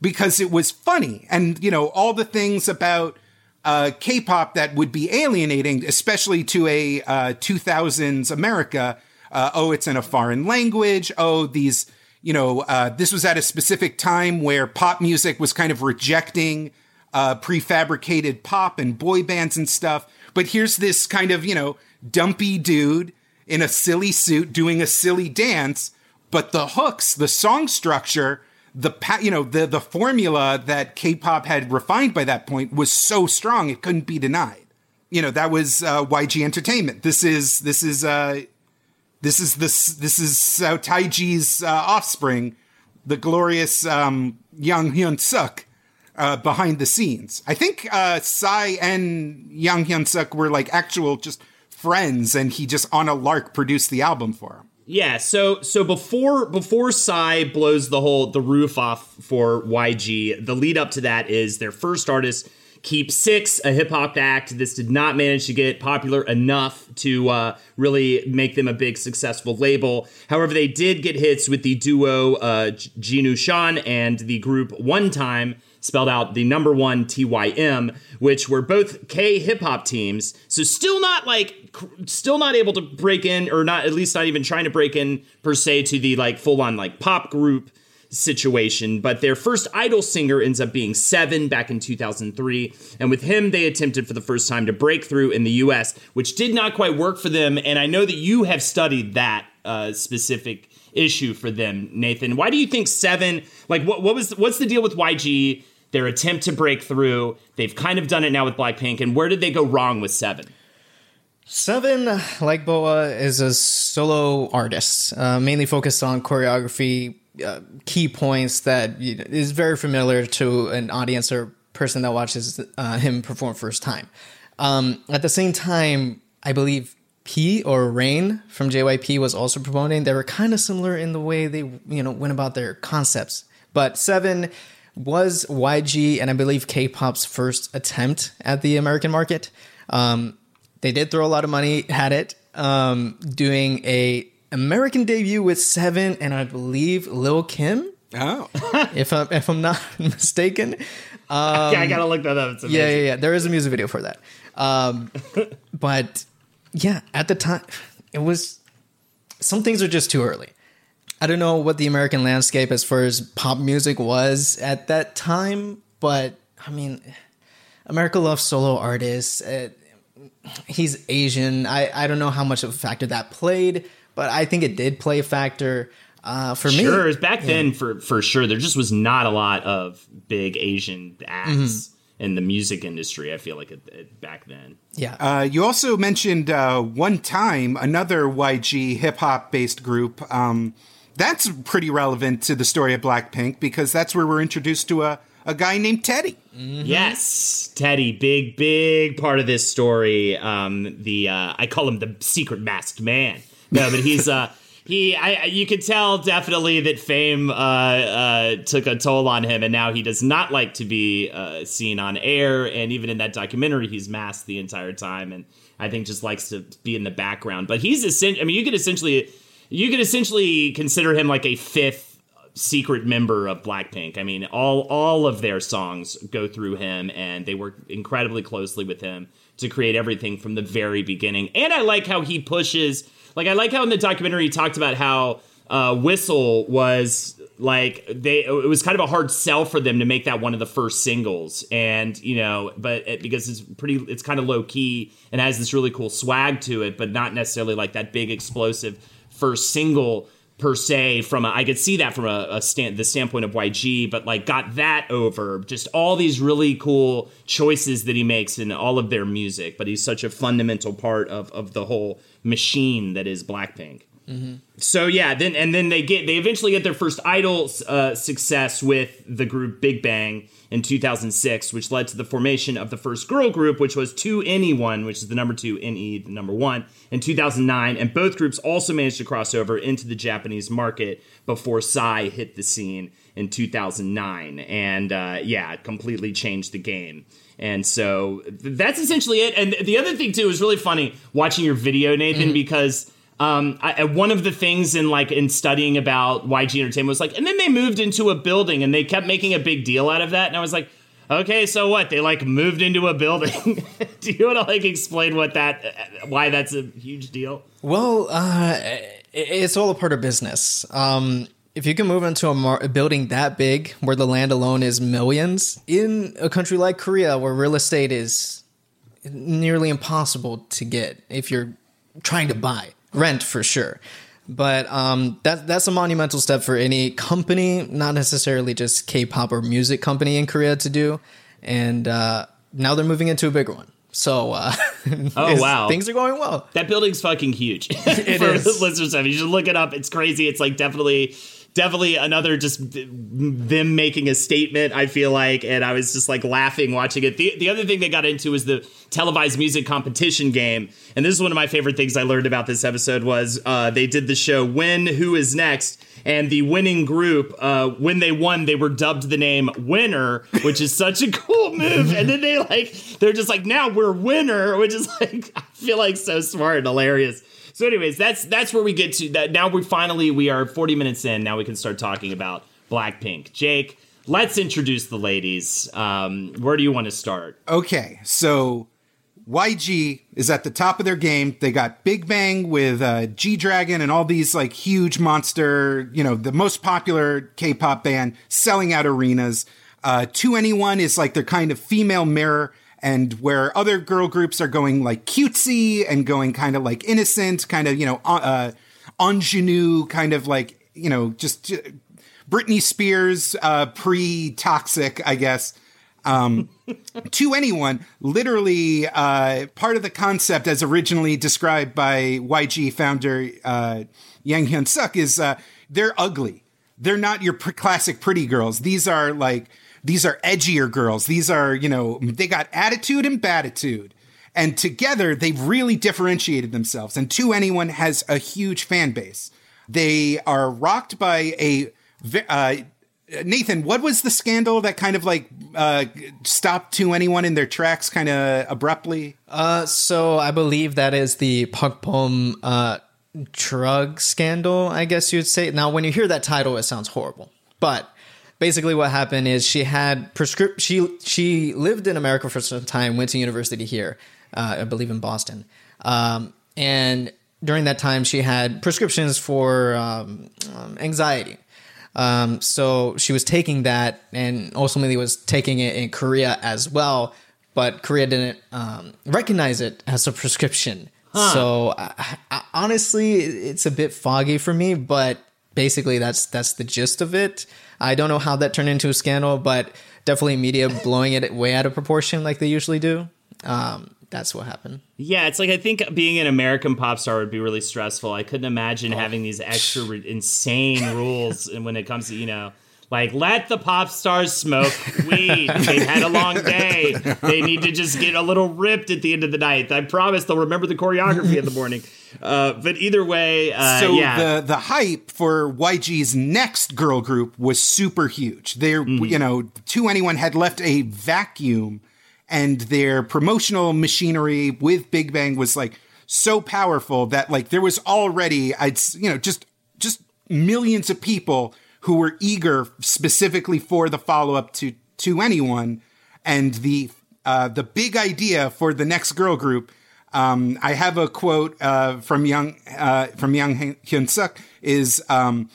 S2: because it was funny. And, you know, all the things about uh, K-pop that would be alienating, especially to a uh, 2000s America. Uh, oh, it's in a foreign language. Oh, these, you know, uh, this was at a specific time where pop music was kind of rejecting uh, prefabricated pop and boy bands and stuff. But here's this kind of, you know, dumpy dude in a silly suit doing a silly dance, but the hooks, the song structure, the you know the the formula that K-pop had refined by that point was so strong it couldn't be denied. You know that was uh, YG Entertainment. This is this is uh, this is this this is uh, Taiji's uh, offspring, the glorious um, Yang Hyun Suk. Uh, behind the scenes, I think uh, Psy and Yang Hyun Suk were like actual just friends, and he just on a lark produced the album for him.
S1: Yeah, so so before before Psy blows the whole the roof off for YG, the lead up to that is their first artist Keep Six, a hip hop act. This did not manage to get popular enough to uh, really make them a big successful label. However, they did get hits with the duo uh, Jinusean and the group One Time spelled out the number one TYM, which were both K hip hop teams. So still not like, still not able to break in, or not at least not even trying to break in per se to the like full on like pop group situation. But their first idol singer ends up being Seven back in 2003. And with him, they attempted for the first time to break through in the US, which did not quite work for them. And I know that you have studied that uh, specific issue for them, Nathan. Why do you think Seven, like what, what was, what's the deal with YG? Their attempt to break through. They've kind of done it now with Blackpink. And where did they go wrong with Seven?
S3: Seven, like Boa, is a solo artist, uh, mainly focused on choreography, uh, key points that is very familiar to an audience or person that watches uh, him perform first time. Um, at the same time, I believe Bi or Rain from JYP was also promoting. They were kind of similar in the way they you know went about their concepts, but Seven was YG and I believe K-pop's first attempt at the American market. Um, they did throw a lot of money at it, um, doing a American debut with Seven and I believe Lil Kim.
S2: Oh,
S3: if I'm if I'm not *laughs* mistaken. Um, *laughs*
S1: yeah, I gotta look that up.
S3: yeah, yeah, yeah. There is a music video for that. Um, *laughs* but yeah, at the time, it was some things are just too early. I don't know what the American landscape as far as pop music was at that time, but I mean, America loves solo artists. Uh, he's Asian. I, I don't know how much of a factor that played, but I think it did play a factor. Uh, for me,
S1: sure. Back yeah. then, for for sure, there just was not a lot of big Asian acts mm-hmm. in the music industry. I feel like it, it, back then.
S3: Yeah.
S2: Uh, you also mentioned uh, one time another YG hip hop based group. Um, that's pretty relevant to the story of Blackpink because that's where we're introduced to a, a guy named Teddy.
S1: Mm-hmm. Yes, Teddy, big, big part of this story. Um, the uh, I call him the secret masked man. No, but he's uh, *laughs* he. I you can tell definitely that fame uh, uh, took a toll on him, and now he does not like to be uh, seen on air. And even in that documentary, he's masked the entire time, and I think just likes to be in the background. But he's essentially. I mean, you could essentially you could essentially consider him like a fifth secret member of Blackpink. I mean, all all of their songs go through him, and they work incredibly closely with him to create everything from the very beginning. And I like how he pushes. Like, I like how in the documentary he talked about how uh, Whistle was like they it was kind of a hard sell for them to make that one of the first singles and you know but it, because it's pretty it's kind of low key and has this really cool swag to it but not necessarily like that big explosive first single per se from a, I could see that from a, a stand the standpoint of YG, but like got that over just all these really cool choices that he makes in all of their music. But he's such a fundamental part of of the whole machine that is Blackpink. Mm-hmm. So yeah, then and then they get they eventually get their first idol uh, success with the group Big Bang in 2006, which led to the formation of the first girl group, which was 2NE1, which is the number two NE, the number one, in 2009. And both groups also managed to cross over into the Japanese market before Psy hit the scene in 2009, and uh, yeah, completely changed the game. And so that's essentially it. And the other thing too is really funny watching your video, Nathan, mm-hmm. because um, I, one of the things in like in studying about YG Entertainment was like, and then they moved into a building and they kept making a big deal out of that, and I was like, okay, so what? They like moved into a building. *laughs* Do you want to like explain what that, why that's a huge deal?
S3: Well, uh, it's all a part of business. Um, if you can move into a, mar- a, building that big where the land alone is millions in a country like Korea where real estate is nearly impossible to get if you're trying to buy, rent for sure. But um, that that's a monumental step for any company, not necessarily just K-pop or music company in Korea to do. And uh, now they're moving into a bigger one. So, uh, *laughs*
S1: oh wow,
S3: things are going well.
S1: That building's fucking huge. *laughs* it for is. listeners, you should look it up. It's crazy. It's like definitely definitely another just them making a statement i feel like and i was just like laughing watching it. The, the other thing they got into was the televised music competition game and this is one of my favorite things i learned about this episode was uh, they did the show when who is next? And the winning group uh, when they won they were dubbed the name winner which is such a cool move. And then they like they're just like now we're winner which is like *laughs* i feel like so smart and hilarious so, anyways, that's that's where we get to that. Now we finally we are 40 minutes in. Now we can start talking about Blackpink. Jake, let's introduce the ladies. Um, where do you want to start?
S2: Okay, so YG is at the top of their game. They got Big Bang with uh, G Dragon and all these like huge monster, you know, the most popular K-pop band selling out arenas. Uh, 2NE1 is like their kind of female mirror and where other girl groups are going like cutesy and going kind of like innocent, kind of, you know, uh, ingenue, kind of like, you know, just uh, Britney Spears, uh, pre toxic, I guess. Um, *laughs* 2NE1, literally, uh, part of the concept as originally described by YG founder, uh, Yang Hyun Suk is, uh, they're ugly. They're not your pr- classic pretty girls. These are like, these are edgier girls. These are, you know, they got attitude and batitude. And together they've really differentiated themselves. And 2NE1 has a huge fan base. They are rocked by a, uh, Nathan, what was the scandal that kind of like uh, stopped 2NE1 in their tracks kind of abruptly?
S3: Uh, so I believe that is the Park Bom uh, drug scandal, I guess you'd say. Now, when you hear that title, it sounds horrible. But basically what happened is she had prescript she she lived in America for some time, went to university here, uh, I believe in Boston, um, and during that time she had prescriptions for um, um, anxiety. Um, so she was taking that and ultimately was taking it in Korea as well, but Korea didn't um, recognize it as a prescription. Huh. So I, I, honestly, it's a bit foggy for me, but basically that's that's the gist of it. I don't know how that turned into a scandal, but definitely media blowing it way out of proportion like they usually do. Um, that's what happened.
S1: Yeah, it's like I think being an American pop star would be really stressful. I couldn't imagine oh. having these extra insane rules *laughs* when it comes to you know like, let the pop stars smoke weed. They've had a long day. They need to just get a little ripped at the end of the night. I promise they'll remember the choreography in the morning. Uh, but either way, uh,
S2: so
S1: yeah.
S2: the the hype for YG's next girl group was super huge. They're mm-hmm. you know, 2NE1 had left a vacuum, and their promotional machinery with Big Bang was like so powerful that like there was already I'd you know just just millions of people who were eager specifically for the follow up to 2NE1 and the uh, the big idea for the next girl group. Um, I have a quote uh, from Young uh, from Yang Hyun Suk is um,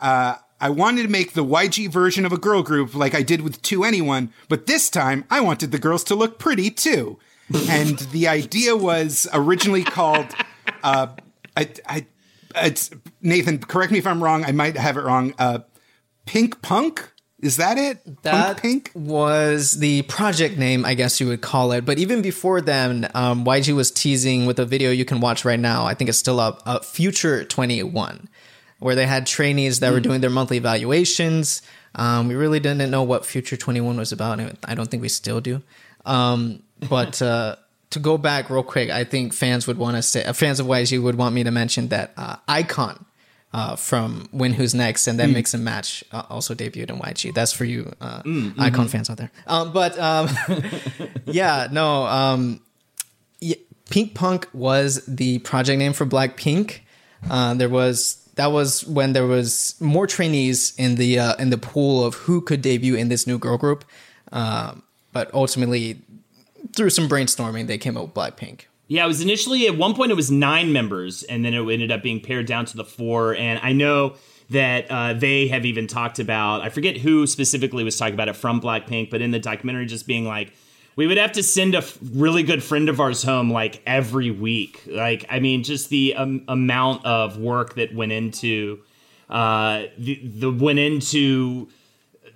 S2: uh, I wanted to make the YG version of a girl group like I did with 2NE1, but this time I wanted the girls to look pretty too. and the idea was originally called uh, I, I, Nathan. Correct me if I'm wrong. I might have it wrong. Pink Punk? Is that it?
S3: That Punk Pink was the project name, I guess you would call it. But even before then, um, YG was teasing with a video you can watch right now. I think it's still up. Uh, Future 21, where they had trainees that mm. were hmm. doing their monthly evaluations. Um, we really didn't know what Future 21 was about. And I don't think we still do. Um, *laughs* but uh, to go back real quick, I think fans would want to say, uh, fans of YG would want me to mention that uh, iKON uh, from When Who's Next, and then mm. Mix and Match uh, also debuted in YG. That's for you uh, mm, mm-hmm. fans out there. Um, but um, *laughs* yeah, no, um, yeah, Pink Punk was the project name for Blackpink. Uh, there was that was when there was more trainees in the uh, in the pool of who could debut in this new girl group. Uh, but ultimately, through some brainstorming, they came up with Blackpink.
S1: Yeah, it was initially at one point it was nine members, and then it ended up being pared down to the four. And I know that uh, they have even talked about I forget who specifically was talking about it from Blackpink, but in the documentary, just being like, we would have to send a f- really good friend of ours home like every week. Like, I mean, just the um, amount of work that went into uh, the, the went into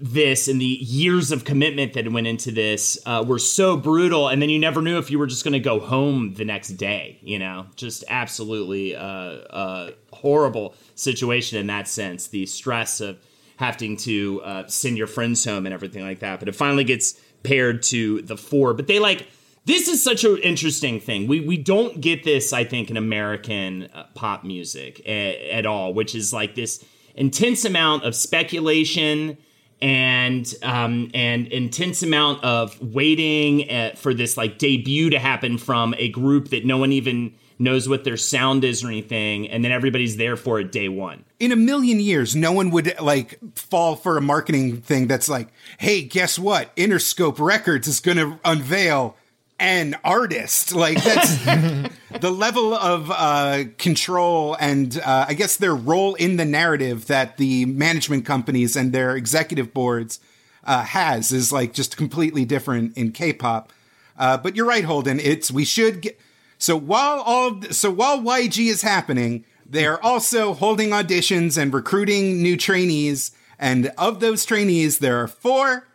S1: this and the years of commitment that went into this uh, were so brutal. And then you never knew if you were just going to go home the next day. You know, just absolutely uh, uh, horrible situation in that sense. The stress of having to uh, send your friends home and everything like that. But it finally gets paired to the four. But they like this is such an interesting thing. We we don't get this, I think, in American uh, pop music a, at all, which is like this intense amount of speculation and um, and intense amount of waiting at, uh, for this like debut to happen from a group that no one even knows what their sound is or anything, and then everybody's there for it day one.
S2: In a million years, no one would like fall for a marketing thing that's like, "Hey, guess what? Interscope Records is going to unveil an artist." Like that's *laughs* the level of uh, control and uh, I guess their role in the narrative that the management companies and their executive boards uh, has is like just completely different in K-pop. Uh, but you're right, Holden. It's we should get so while all so while YG is happening, they are also holding auditions and recruiting new trainees. And of those trainees, there are four.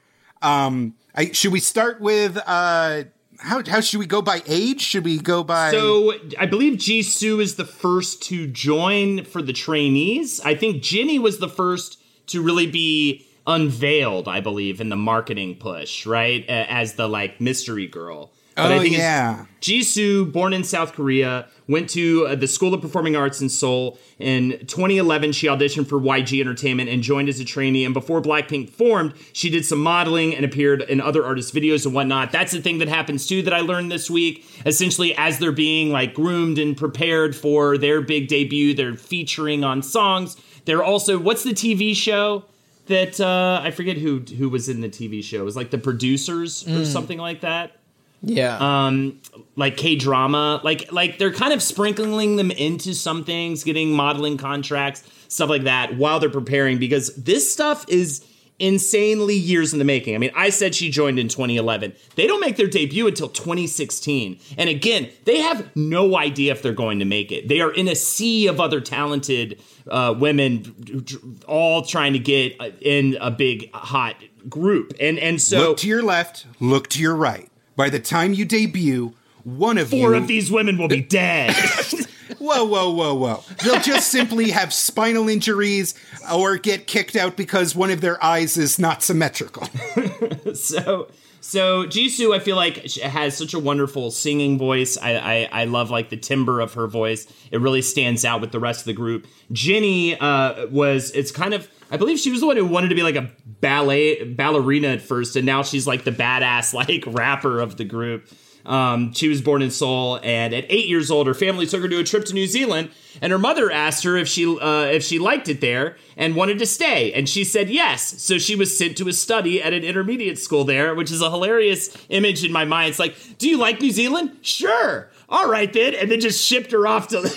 S2: Um, I, should we start with uh, how how should we go by age? Should we go by?
S1: So I believe Jisoo is the first to join for the trainees. I think Jennie was the first to really be unveiled. I believe in the marketing push, right, as the like mystery girl.
S2: But oh, I think yeah.
S1: Jisoo, born in South Korea, went to uh, the School of Performing Arts in Seoul. In 2011, she auditioned for YG Entertainment and joined as a trainee. And before Blackpink formed, she did some modeling and appeared in other artists' videos and whatnot. That's the thing that happens too that I learned this week. Essentially, as they're being like groomed and prepared for their big debut, they're featuring on songs. They're also, what's the TV show? That uh, I forget who who was in the TV show. It was like the producers or mm. something like that.
S3: Yeah.
S1: Um, like K drama, like like they're kind of sprinkling them into some things, getting modeling contracts, stuff like that, while they're preparing because this stuff is insanely years in the making. I mean, I said she joined in 2011. They don't make their debut until 2016. And again, they have no idea if they're going to make it. They are in a sea of other talented uh, women, all trying to get in a big hot group. And and so
S2: look to your left, look to your right. By the time you debut, one of
S1: Four
S2: you.
S1: Of these women will be *laughs* dead. *laughs*
S2: whoa, whoa, whoa, whoa. They'll just simply have spinal injuries or get kicked out because one of their eyes is not symmetrical. *laughs*
S1: so. So Jisoo, I feel like has such a wonderful singing voice. I, I, I love like the timbre of her voice. It really stands out with the rest of the group. Jennie uh, was it's kind of I believe she was the one who wanted to be like a ballet ballerina at first, and now she's like the badass *laughs* like rapper of the group. Um, she was born in Seoul, and at eight years old, her family took her to a trip to New Zealand, and her mother asked her if she uh, if she liked it there and wanted to stay, and she said yes. So she was sent to a study at an intermediate school there, which is a hilarious image in my mind. It's like, do you like New Zealand? Sure. All right then, and then just shipped her off to.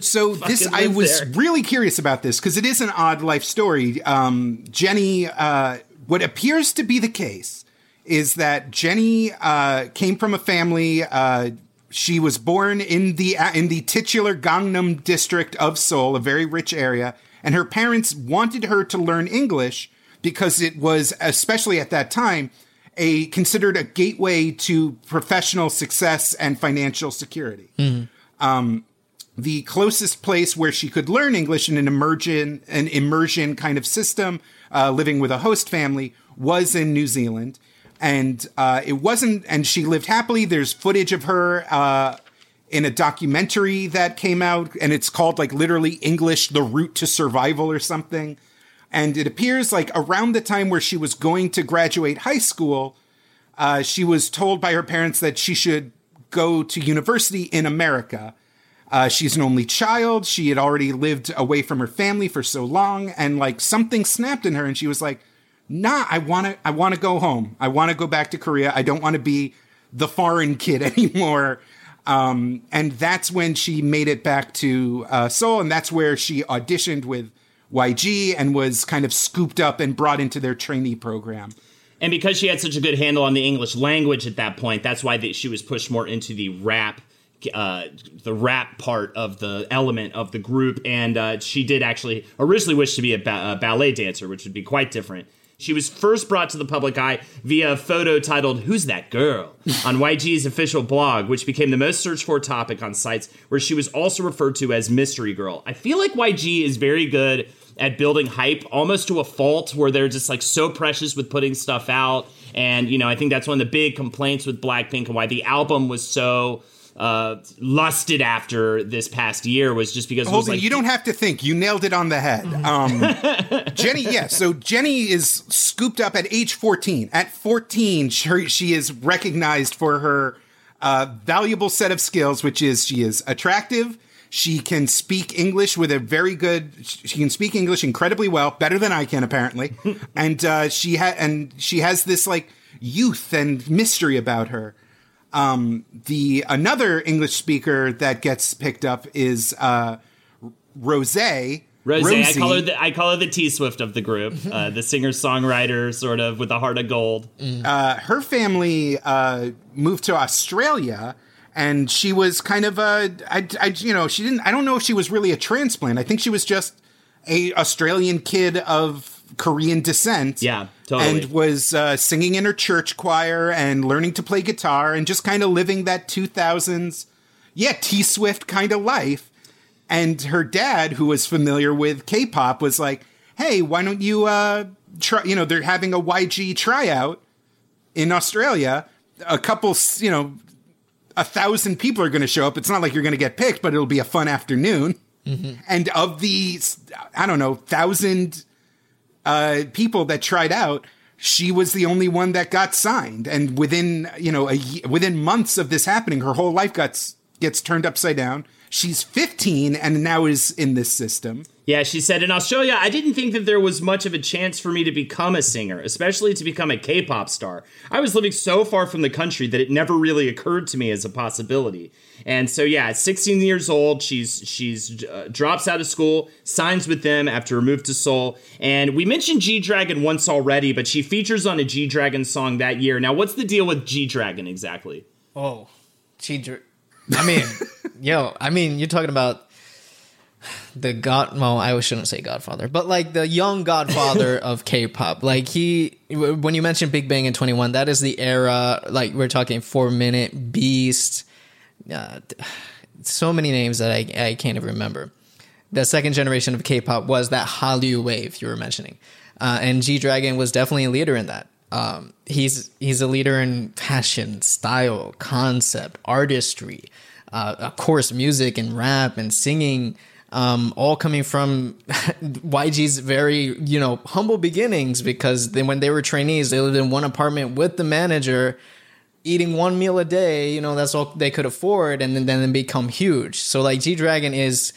S2: So *laughs* this I was there. really curious about this because it is an odd life story. Um, Jennie, uh, what appears to be the case is that Jennie uh, came from a family. Uh, she was born in the uh, in the titular Gangnam district of Seoul, a very rich area, and her parents wanted her to learn English because it was, especially at that time, a considered a gateway to professional success and financial security. Mm-hmm. Um, the closest place where she could learn English in an immersion, an immersion kind of system, uh, living with a host family, was in New Zealand. And uh, it wasn't, and she lived happily. There's footage of her uh, in a documentary that came out, and it's called like literally English, The Route to Survival or something. And it appears like around the time where she was going to graduate high school, uh, she was told by her parents that she should go to university in America uh, she's an only child. She had already lived away from her family for so long, and like something snapped in her, and she was like, "Nah, I want to. I want to go home. I want to go back to Korea. I don't want to be the foreign kid *laughs* anymore." Um, and that's when she made it back to uh, Seoul, and that's where she auditioned with YG and was kind of scooped up and brought into their trainee program.
S1: And because she had such a good handle on the English language at that point, that's why she was pushed more into the rap uh, the rap part of the element of the group, and uh, she did actually originally wish to be a, ba- a, ballet dancer, which would be quite different. She was first brought to the public eye via a photo titled Who's That Girl *laughs* on YG's official blog, which became the most searched for topic on sites where she was also referred to as Mystery Girl. I feel like YG is very good at building hype almost to a fault where they're just like so precious with putting stuff out. And, you know, I think that's one of the big complaints with Blackpink and why the album was so uh, lusted after this past year was just because
S2: Hold
S1: like,
S2: you don't have to think. You nailed it on the head. Um, *laughs* Jennie, yes. Yeah, so Jennie is scooped up at age 14. At 14, she, she is recognized for her uh, valuable set of skills, which is she is attractive. She can speak English with a very good. She can speak English incredibly well, better than I can apparently. *laughs* and uh, she ha- and she has this like youth and mystery about her. Um, the another English speaker that gets picked up is uh, Rose.
S1: Rose, Rosie. I call her the I call her the T Swift of the group, uh, *laughs* the singer songwriter, sort of with a heart of gold.
S2: Uh, her family uh, moved to Australia, and she was kind of a, I, I, you know, she didn't. I don't know if she was really a transplant. I think she was just a Australian kid of Korean descent.
S1: Yeah, totally.
S2: And was uh, singing in her church choir and learning to play guitar and just kind of living that 2000s, yeah, T Swift kind of life. And her dad, who was familiar with K pop, was like, hey, why don't you uh, try? You know, they're having a YG tryout in Australia. A couple, you know, a thousand people are going to show up. It's not like you're going to get picked, but it'll be a fun afternoon. Mm-hmm. And of the, I don't know, thousand uh, people that tried out, she was the only one that got signed. And within, you know, a, within months of this happening, her whole life gets, gets turned upside down. She's 15 and now is in this system.
S1: Yeah, she said in Australia, I didn't think that there was much of a chance for me to become a singer, especially to become a K pop star. I was living so far from the country that it never really occurred to me as a possibility. And so, yeah, at 16 years old, she's she's uh, drops out of school, signs with them after her move to Seoul. And we mentioned G Dragon once already, but she features on a G Dragon song that year. Now, what's the deal with G Dragon exactly?
S3: Oh, G Dragon. I mean, *laughs* yo, I mean, you're talking about *sighs* the god. Well, I shouldn't say Godfather, but like the young Godfather *laughs* of K-pop. Like he, when you mentioned Big Bang in 2NE1, that is the era. Like we're talking Four Minute Beast. Uh, *sighs* so many names that I I can't even remember. The second generation of K-pop was that Hallyu wave you were mentioning, uh, and G Dragon was definitely a leader in that. Um, he's he's a leader in fashion, style, concept, artistry, uh, of course, music and rap and singing. Um, all coming from *laughs* YG's very you know humble beginnings because then when they were trainees, they lived in one apartment with the manager, eating one meal a day. You know that's all they could afford, and then then become huge. So like G Dragon is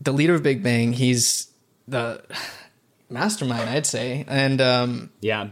S3: the leader of Big Bang. He's the *sighs* mastermind, I'd say, and um,
S1: yeah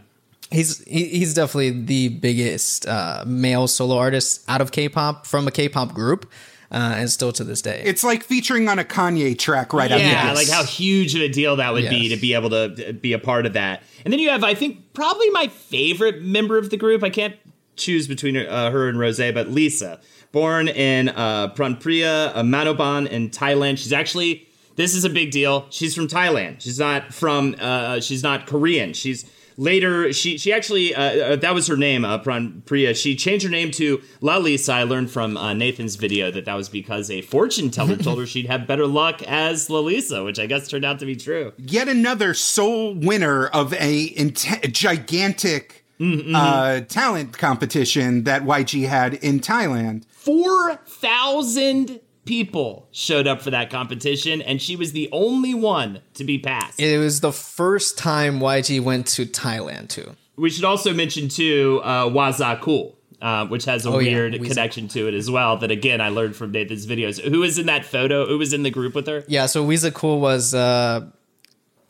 S3: he's he, he's definitely the biggest uh, male solo artist out of K-pop from a K-pop group. Uh, and still to this day,
S2: it's like featuring on a Kanye track right
S1: yeah,
S2: after
S1: Yeah, like how huge of a deal that would yes. be to be able to be a part of that. And then you have, I think, probably my favorite member of the group. I can't choose between uh, her and Rose, but Lisa, born in uh, Pranpriya, uh, Manoban in Thailand. She's actually this is a big deal. She's from Thailand. She's not from. Uh, she's not Korean. She's later she she actually uh, uh, that was her name uh, Priya. She changed her name to Lalisa. I learned from uh, Nathan's video that that was because a fortune teller told her she'd have better luck as Lalisa which I guess turned out to be true.
S2: Yet another sole winner of a gigantic mm-hmm. uh, talent competition that YG had in Thailand.
S1: 4,000 people showed up for that competition, and she was the only one to be passed.
S3: It was the first time YG went to Thailand too.
S1: We should also mention too uh, We Zaa Cool. Uh, which has a oh, weird yeah. connection to it as well. That again, I learned from Nathan's videos. Who was in that photo? Who was in the group with her?
S3: Yeah, so We Zaa Cool was uh,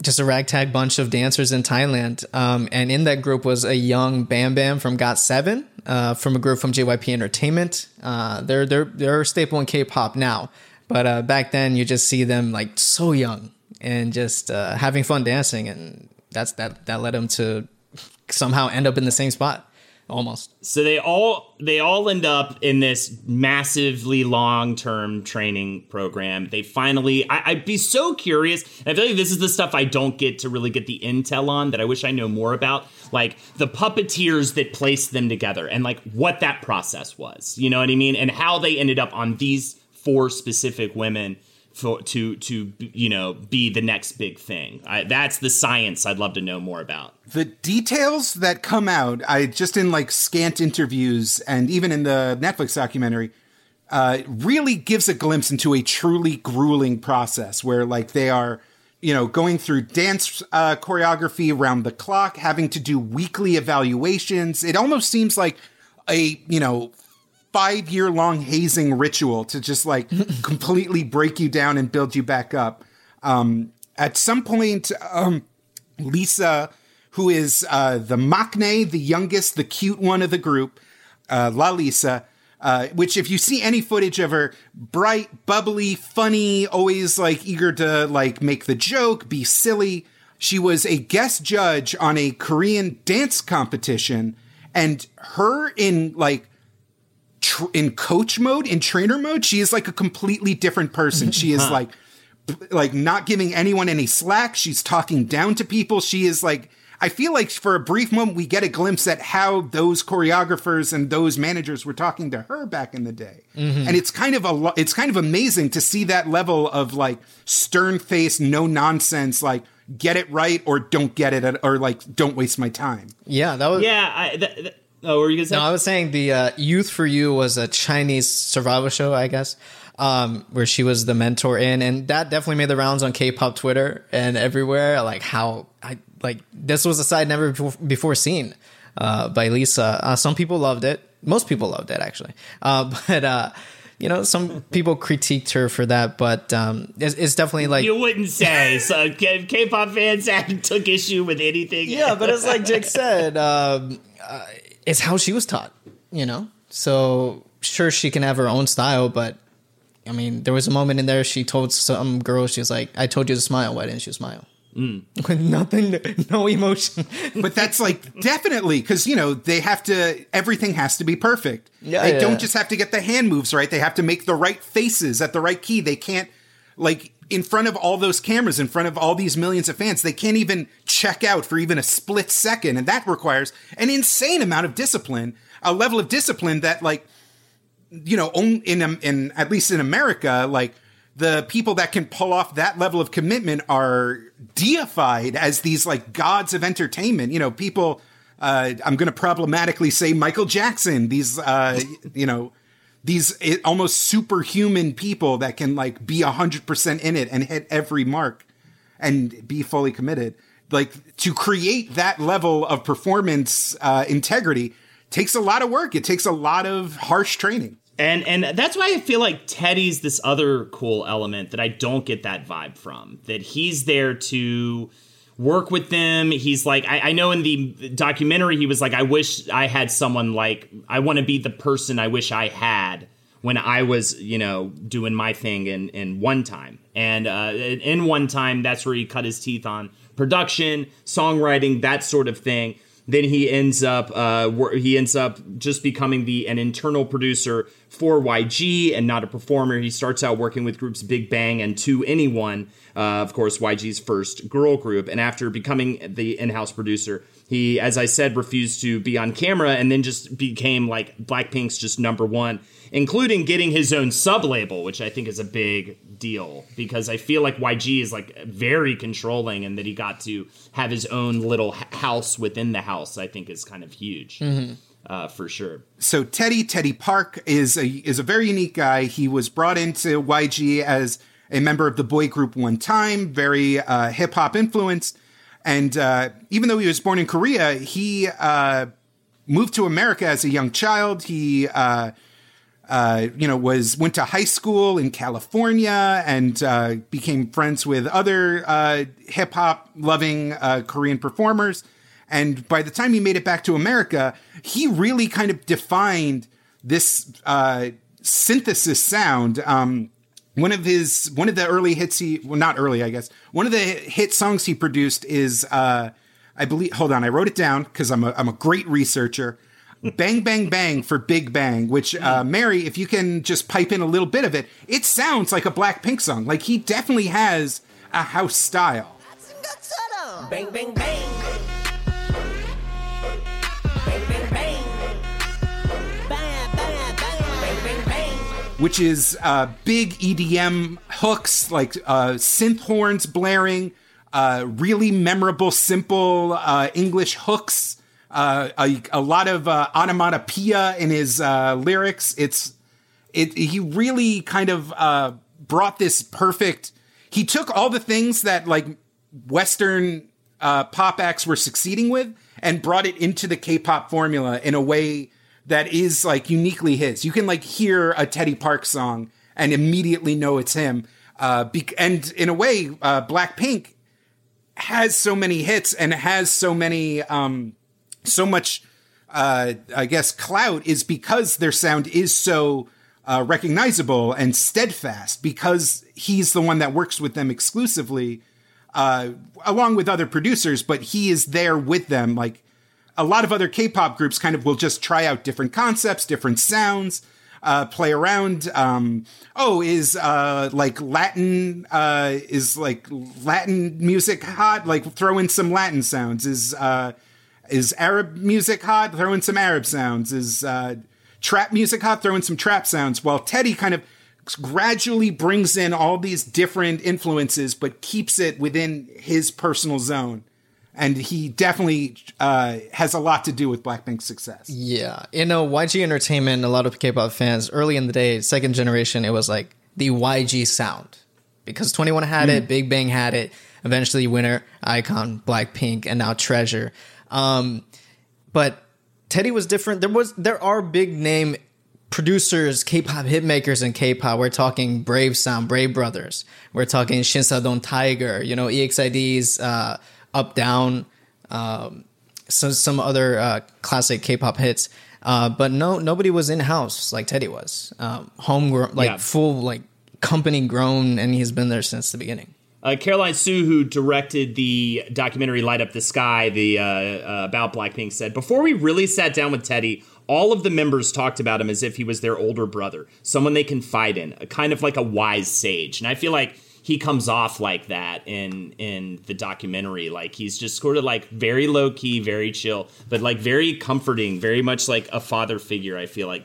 S3: just a ragtag bunch of dancers in Thailand. Um, and in that group was a young Bam Bam from GOT7, uh, from a group from JYP Entertainment. Uh, they're they're they're a staple in K-pop now, but uh, back then you just see them like so young and just uh, having fun dancing, and that's that that led them to somehow end up in the same spot almost.
S1: So they all they all end up in this massively long term training program. They finally, I, would be so curious. I feel like this is the stuff I don't get to really get the intel on that I wish I know more about, like the puppeteers that placed them together and like what that process was. You know what I mean? And how they ended up on these four specific women for to to you know be the next big thing. I, that's the science I'd love to know more about.
S2: The details that come out, I just in like scant interviews and even in the Netflix documentary, uh, really gives a glimpse into a truly grueling process where like they are. You know, going through dance uh, choreography around the clock, having to do weekly evaluations. It almost seems like a you know five year long hazing ritual to just like *laughs* completely break you down and build you back up. Um, at some point, um, Lisa, who is uh, the maknae, the youngest, the cute one of the group, uh, Lalisa, uh, which if you see any footage of her, bright, bubbly, funny, always like eager to like make the joke, be silly. She was a guest judge on a Korean dance competition, and her in like tr- in coach mode, in trainer mode, she is like a completely different person. She is like like not giving anyone any slack. She's talking down to people. She is like I feel like for a brief moment we get a glimpse at how those choreographers and those managers were talking to her back in the day. Mm-hmm. And it's kind of a it's kind of amazing to see that level of like stern face, no nonsense like get it right or don't get it or like don't waste my time.
S3: Yeah, that was
S1: Yeah, I, th- th- Oh, were you gonna say?
S3: No, I was saying the uh, Youth for You was a Chinese survival show, I guess, um, where she was the mentor in, and that definitely made the rounds on K-pop Twitter and everywhere. Like how I like this was a side never before seen uh, by Lisa. Uh, some people loved it. Most people loved it actually, uh, *laughs* but uh, you know, some people critiqued her for that, but um, it's, it's, definitely like
S1: you wouldn't say. So K-pop fans *laughs* had took issue with anything.
S3: Yeah, but it's like Jake said. Um, uh, it's how she was taught, you know? So sure she can have her own style, but I mean, there was a moment in there she told some girl, she was like, I told you to smile. Why didn't you smile? Mm. With nothing, no emotion.
S2: but that's like definitely because, you know, they have to, everything has to be perfect. Yeah. They yeah. don't just have to get the hand moves right. They have to make the right faces at the right key. They can't, like, in front of all those cameras, in front of all these millions of fans, they can't even check out for even a split second. And that requires an insane amount of discipline, a level of discipline that, like, you know, in, in at least in America, like, the people that can pull off that level of commitment are deified as these like gods of entertainment. You know, people, uh, I'm going to problematically say Michael Jackson, these, uh, you know, these almost superhuman people that can like be 100% in it and hit every mark and be fully committed like to create that level of performance uh, integrity takes a lot of work it takes a lot of harsh training
S1: and and that's why I feel like Teddy's this other cool element that I don't get that vibe from. That he's there to work with them. He's like, I, I, know in the documentary, he was like, I wish I had someone like, I want to be the person I wish I had when I was, you know, doing my thing in, in one time. And uh, in one time, that's where he cut his teeth on production, songwriting, that sort of thing. Then he ends up uh, he ends up just becoming the an internal producer for YG and not a performer. He starts out working with groups Big Bang and 2NE1, uh, of course, YG's first girl group. And after becoming the in house producer, he, as I said, refused to be on camera and then just became like Blackpink's just number one, including getting his own sub label, which I think is a big deal because I feel like YG is like very controlling and that he got to have his own little house within the house, I think is kind of huge. Mm-hmm uh, for sure.
S2: So Teddy Teddy Park is a is a very unique guy. He was brought into YG as a member of the boy group one time, very uh, hip hop influenced, and uh, even though he was born in Korea, he uh, moved to America as a young child. He uh, you know, was went to high school in California and uh, became friends with other uh, hip hop loving uh, Korean performers. And by the time he made it back to America, he really kind of defined this uh, synthesis sound. Um, one of his one of the early hits he well not early I guess one of the hit songs he produced is I believe. Hold on, I wrote it down because I'm a I'm a great researcher. Bang Bang Bang for Big Bang, which uh, Mary, if you can just pipe in a little bit of it, it sounds like a Blackpink song. Like he definitely has a house style.
S8: Bang, bang, bang. Bang, bang, bang. Bang, bang, bang. Bang, bang, bang.
S2: which is uh, big EDM hooks, like uh, synth horns blaring, uh, really memorable, simple uh, English hooks, uh, a, a lot of uh, onomatopoeia in his uh, lyrics. It's it. He really kind of uh, brought this perfect. He took all the things that like Western uh, pop acts were succeeding with and brought it into the K-pop formula in a way that is like uniquely his. You can like hear a Teddy Park song and immediately know it's him. Bec- and in a way, Blackpink has so many hits and has so many, um, so much, uh, I guess, clout is because their sound is so uh, recognizable and steadfast because he's the one that works with them exclusively, uh, along with other producers, but he is there with them. Like a lot of other K-pop groups kind of will just try out different concepts, different sounds, uh, play around. Um, oh, is uh, like Latin uh, is like Latin music hot? Like throw in some Latin sounds. Is uh, is Arab music hot? Throw in some Arab sounds. Is uh, trap music hot? Throw in some trap sounds. While Teddy kind of gradually brings in all these different influences, but keeps it within his personal zone. And he definitely uh, has a lot to do with Blackpink's success.
S3: Yeah, you know, YG Entertainment, a lot of K-pop fans early in the day, second generation, it was like the YG sound because 2NE1 had it, Big Bang had it, eventually Winner, Icon, Blackpink, and now Treasure. Um, but Teddy was different. There was there are big name producers, K-pop hitmakers in K-pop. We're talking Brave Sound, Brave Brothers. We're talking Shinsadong Tiger. You know, EXID's uh, Up Down. Um, some some other uh, classic K-pop hits. Uh, but no, nobody was in house like Teddy was. Um, homegrown, like
S1: Yeah.
S3: full, like company grown, and he's been there since the beginning.
S1: Uh, Caroline Suh, who directed the documentary "Light Up the Sky," the uh, uh, about Blackpink, said before we really sat down with Teddy, all of the members talked about him as if he was their older brother, someone they confide in, a kind of like a wise sage. And I feel like he comes off like that in in the documentary. Like he's just sort of like very low key, very chill, but like very comforting, very much like a father figure. I feel like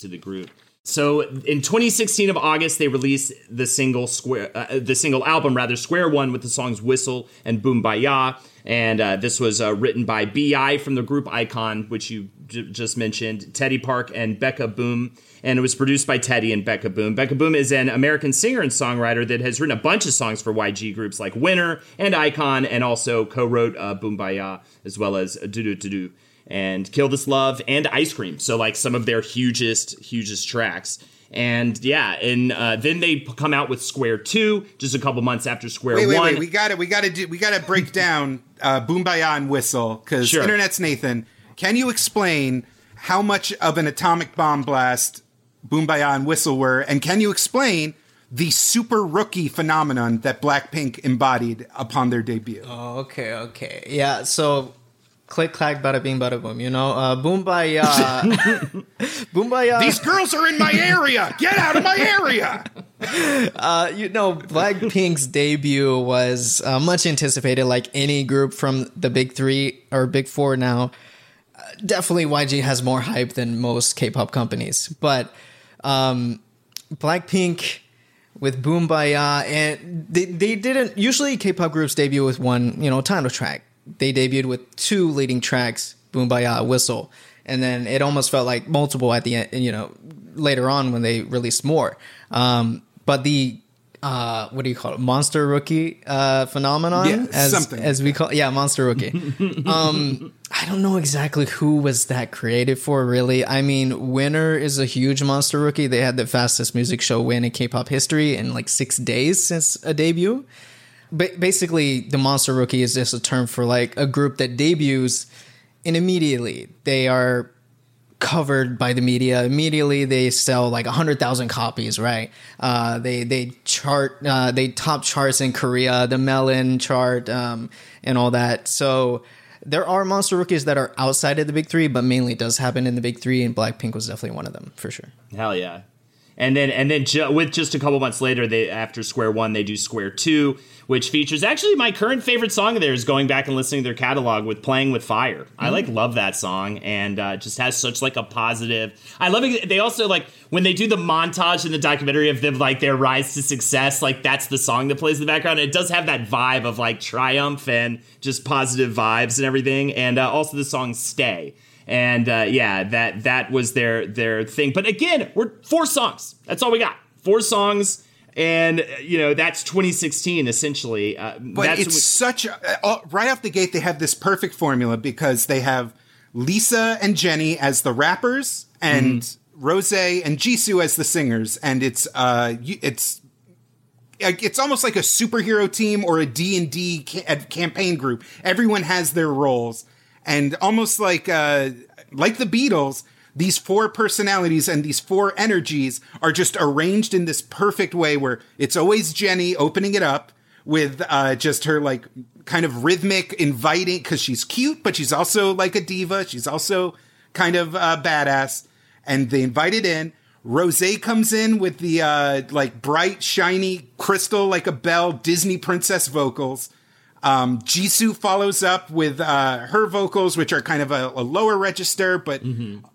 S1: To the group. So in 2016 of August, they released the single Square, uh, the single album rather, Square One, with the songs "Whistle" and "Boombayah." And uh, this was uh, written by Bi from the group Icon, which you j- just mentioned, Teddy Park and Bekuh BOOM. And it was produced by Teddy and Bekuh BOOM. Bekuh BOOM is an American singer and songwriter that has written a bunch of songs for YG groups like Winner and Icon, and also co-wrote uh, "Boombayah" as well as "Do Do Do Do." And Kill This Love and Ice Cream. So like some of their hugest, hugest tracks. And yeah, and uh, then they come out with Square Two just a couple months after Square
S2: Wait, wait,
S1: One.
S2: wait. We got to We got to do. We got to break down uh, Boombayah and Whistle because
S1: Sure.
S2: Internet's Nathan. Can you explain how much of an atomic bomb blast Boombayah and Whistle were, and can you explain the super rookie phenomenon that Blackpink embodied upon their debut?
S3: Oh, okay, okay. Yeah, so click clack bada bing bada boom, you know? Uh Boombayah *laughs* Boombayah
S2: These girls are in my area. Get out of my area. *laughs*
S3: uh, you know, Blackpink's debut was uh, much anticipated, like any group from the big three or big four now. Uh, definitely, YG has more hype than most K-pop companies, but um, Blackpink with Boombayah, and they they didn't usually K-pop groups debut with one, you know, title track. They debuted with two leading tracks, Boombayah, Whistle, and then it almost felt like multiple at the end, you know, later on when they released more. Um, but the uh, what do you call it? Monster rookie uh, phenomenon,
S2: Yeah,
S3: as
S2: something
S3: as we call yeah, monster rookie. *laughs* um, I don't know exactly who was that created for. Really, I mean, Winner is a huge monster rookie. They had the fastest music show win in K-pop history in like six days since a debut. Ba- basically, the monster rookie is just a term for like a group that debuts and immediately they are covered by the media. Immediately they sell like 100,000 copies, right? Uh, they they chart uh, they top charts in Korea, the Melon chart um, and all that. So there are monster rookies that are outside of the big 3, but mainly it does happen in the big 3 and Blackpink was definitely one of them for sure.
S1: Hell yeah. And then and then ju- with just a couple months later, they after Square One, they do Square Two, which features actually my current favorite song of theirs. Going back and listening to their catalog with "Playing with Fire," I like love that song, and uh, just has such like a positive. I love it. They also like when they do the montage in the documentary of them like their rise to success. Like that's the song that plays in the background. It does have that vibe of like triumph and just positive vibes and everything. And uh, also the song "Stay." And uh, yeah, that that was their their thing. But again, we're four songs. That's all we got. Four songs, and uh, you know that's 2016 essentially. Uh,
S2: But
S1: that's
S2: it's such a, uh, right off the gate. They have this perfect formula because they have Lisa and Jennie as the rappers and
S1: Mm-hmm.
S2: Rose and Jisoo as the singers, and it's uh it's it's almost like a superhero team or a D&D ca- campaign group. Everyone has their roles and almost like uh like the Beatles, these four personalities and these four energies are just arranged in this perfect way where it's always Jennie opening it up with uh just her like kind of rhythmic inviting cuz she's cute but she's also like a diva, she's also kind of uh badass. And they invite it in. Rose comes in with the uh, like bright, shiny crystal, like a bell, Disney princess vocals. Um, Jisoo follows up with uh, her vocals, which are kind of a, a lower register, but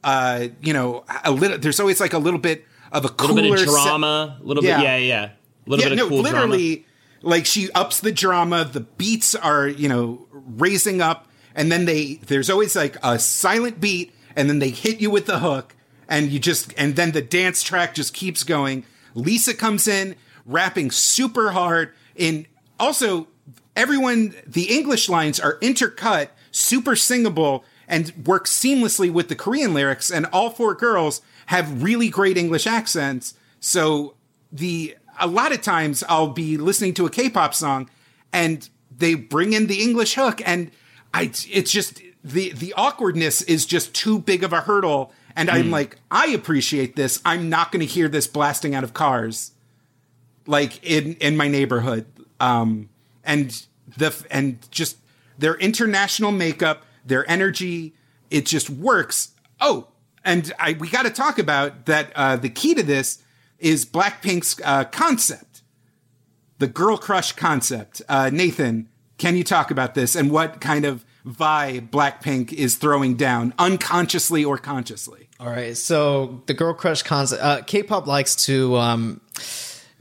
S2: uh, you know, a little. There's always like a little bit of a
S1: a little
S2: cooler
S1: bit of drama, a little bit, yeah, yeah, a little
S2: yeah,
S1: bit of
S2: no,
S1: cool drama.
S2: literally, like she ups the drama. The beats are you know raising up, and then they there's always like a silent beat, and then they hit you with the hook, and you just and then the dance track just keeps going. Lisa comes in rapping super hard. In also everyone, the English lines are intercut, super singable, and work seamlessly with the Korean lyrics. And all four girls have really great English accents. So the a lot of times I'll be listening to a K-pop song and they bring in the English hook and I it's just the the awkwardness is just too big of a hurdle and I'm
S1: Hmm.
S2: like I appreciate this. I'm not going to hear this blasting out of cars like in in my neighborhood um and the and just their international makeup, their energy, it just works. Oh, and I we got to talk about that uh the key to this is Blackpink's uh concept. The girl crush concept. Uh Nathan, can you talk about this and what kind of vibe Blackpink is throwing down unconsciously or consciously?
S3: All right, so the girl crush concept. Uh, K-pop likes to um,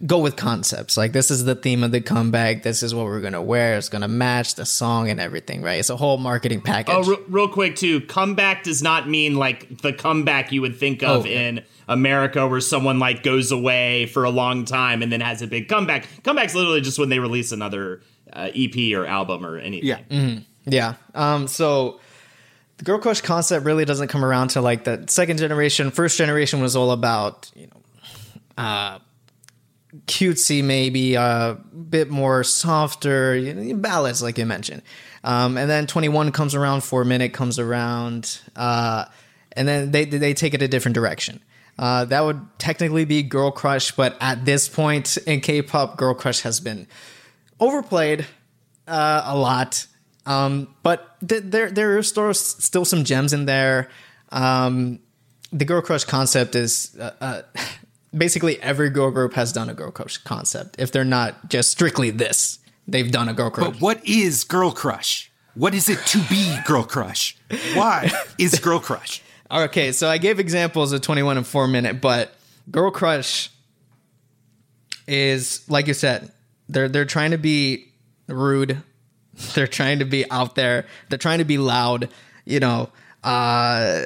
S3: go with concepts. Like this is the theme of the comeback. This is what we're gonna wear. It's gonna match the song and everything. Right? It's a whole marketing package.
S1: Oh, re- real quick too. Comeback does not mean like the comeback you would think of
S3: Oh,
S1: in America, where someone like goes away for a long time and then has a big comeback. Comeback's literally just when they release another uh, EP or album or anything.
S2: Yeah.
S3: Yeah. Um, so the girl crush concept really doesn't come around to like the second generation. First generation was all about, you know, uh, cutesy, maybe a bit more softer know, ballads, like you mentioned. Um, and then 2NE1 comes around, Four Minute comes around, uh, and then they they take it a different direction. Uh, that would technically be girl crush, but at this point in K-pop, girl crush has been overplayed uh, a lot. Um, but th- there there are still still some gems in there. Um, the girl crush concept is uh, uh, *laughs* basically every girl group has done a girl crush concept. If they're not just strictly this, they've done a girl crush.
S2: But what is girl crush? What is it to be girl crush? Why *laughs* is girl crush?
S3: Okay, so I gave examples of 2NE1 and 4 minute, but Girl Crush is like you said, they're they're trying to be rude. *laughs* They're trying to be out there. They're trying to be loud, you know. Uh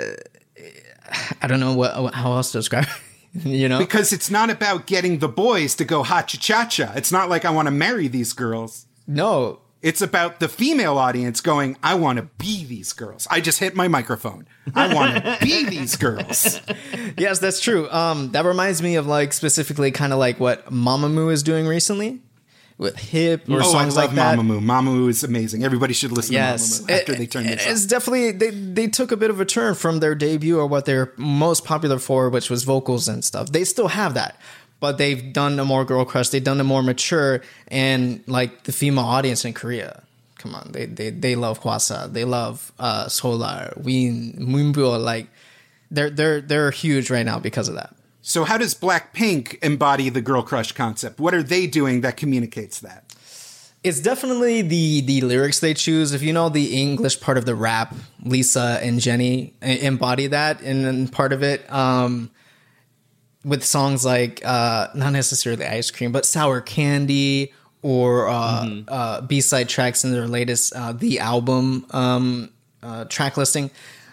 S3: I don't know what how else to describe it, *laughs* you know.
S2: Because it's not about getting the boys to go ha cha cha cha. It's not like I want to marry these girls.
S3: No,
S2: It's about the female audience going, I want to be these girls. I just hit my microphone. I want to be *laughs* these girls.
S3: yes, that's true. Um, that reminds me of like specifically kind of like what Mamamoo is doing recently with hip or
S2: oh,
S3: songs like that.
S2: Mamamoo. Mamamoo is amazing. Everybody should listen
S3: Yes,
S2: to Mamamoo after
S3: It-
S2: they turn this
S3: It's definitely they they took a bit of a turn from their debut or what they're most popular for, which was vocals and stuff. They still have that, but they've done a more girl crush. They've done a more mature and like the female audience in Korea. Come on, they they they love Hwasa. They love uh, Solar, Wheein, Moonbyul. Like they're they're they're huge right now because of that.
S2: So, how does Blackpink embody the girl crush concept? What are they doing that communicates that?
S3: It's definitely the the lyrics they choose. If you know the English part of the rap, Lisa and Jennie embody that in, in part of it. Um, with songs like uh, not necessarily ice cream, but sour candy or uh, uh, B side tracks in their latest uh, the album um, uh, track listing.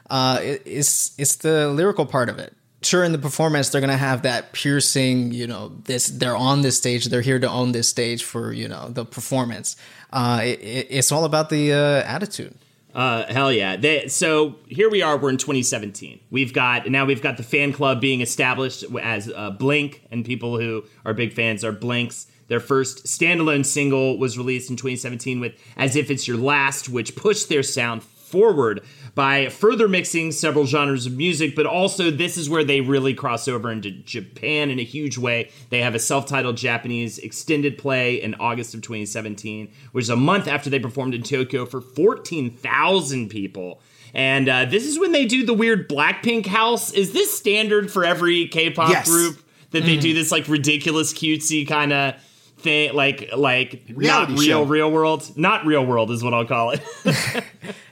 S3: Uh, it, it's it's the lyrical part of it. Sure, in the performance, they're gonna have that piercing. You know, this they're on this stage. They're here to own this stage for you know the performance. Uh, it, it- it's all about the uh, attitude.
S1: Uh, hell yeah! They, so here we are. We're in 2017. We've got now we've got the fan club being established as uh, Blink, and people who are big fans are Blinks. Their first standalone single was released in 2017 with "As If It's Your Last," which pushed their sound forward by further mixing several genres of music, but also this is where they really cross over into Japan in a huge way. They have a self titled Japanese extended play in August of 2017, which is a month after they performed in Tokyo for 14,000 people. And uh, this is when they do the weird Blackpink house. Is this standard for every K pop
S2: Yes.
S1: group that they do this like ridiculous cutesy kind of thing? Like, like
S2: Reality
S1: not real,
S2: show.
S1: real world? Not real world is what I'll call it. *laughs*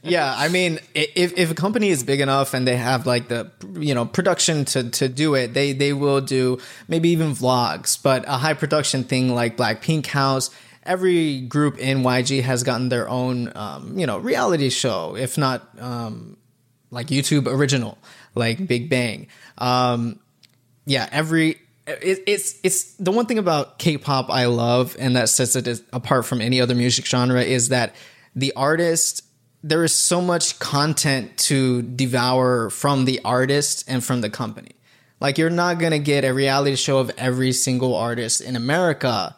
S3: Yeah, I mean, if if a company is big enough and they have like the you know production to to do it, they they will do maybe even vlogs. But a high production thing like Blackpink House, every group in YG has gotten their own um, you know reality show, if not um, like YouTube original, like Big Bang. Um, yeah, every it, it's it's the one thing about K-pop I love and that sets it apart from any other music genre is that the artist there is so much content to devour from the artist and from the company. Like you're not gonna get a reality show of every single artist in America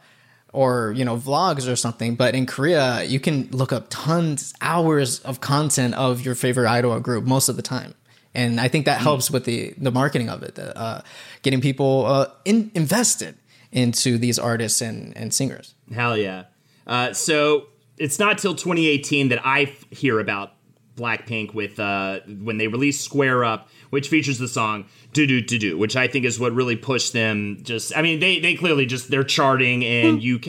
S3: or you know vlogs or something but in korea you can look up tons hours of content of your favorite idol or group most of the time. And i think that helps with the the marketing of it. Uh, getting people uh, in, invested into these artists and, and singers
S1: Hell yeah. Uh, so it's not till 2018 that I f- hear about Blackpink with uh, when they released Square Up, which features the song "Do Do Do Do," which I think is what really pushed them. Just, I mean, they they clearly just they're charting in UK,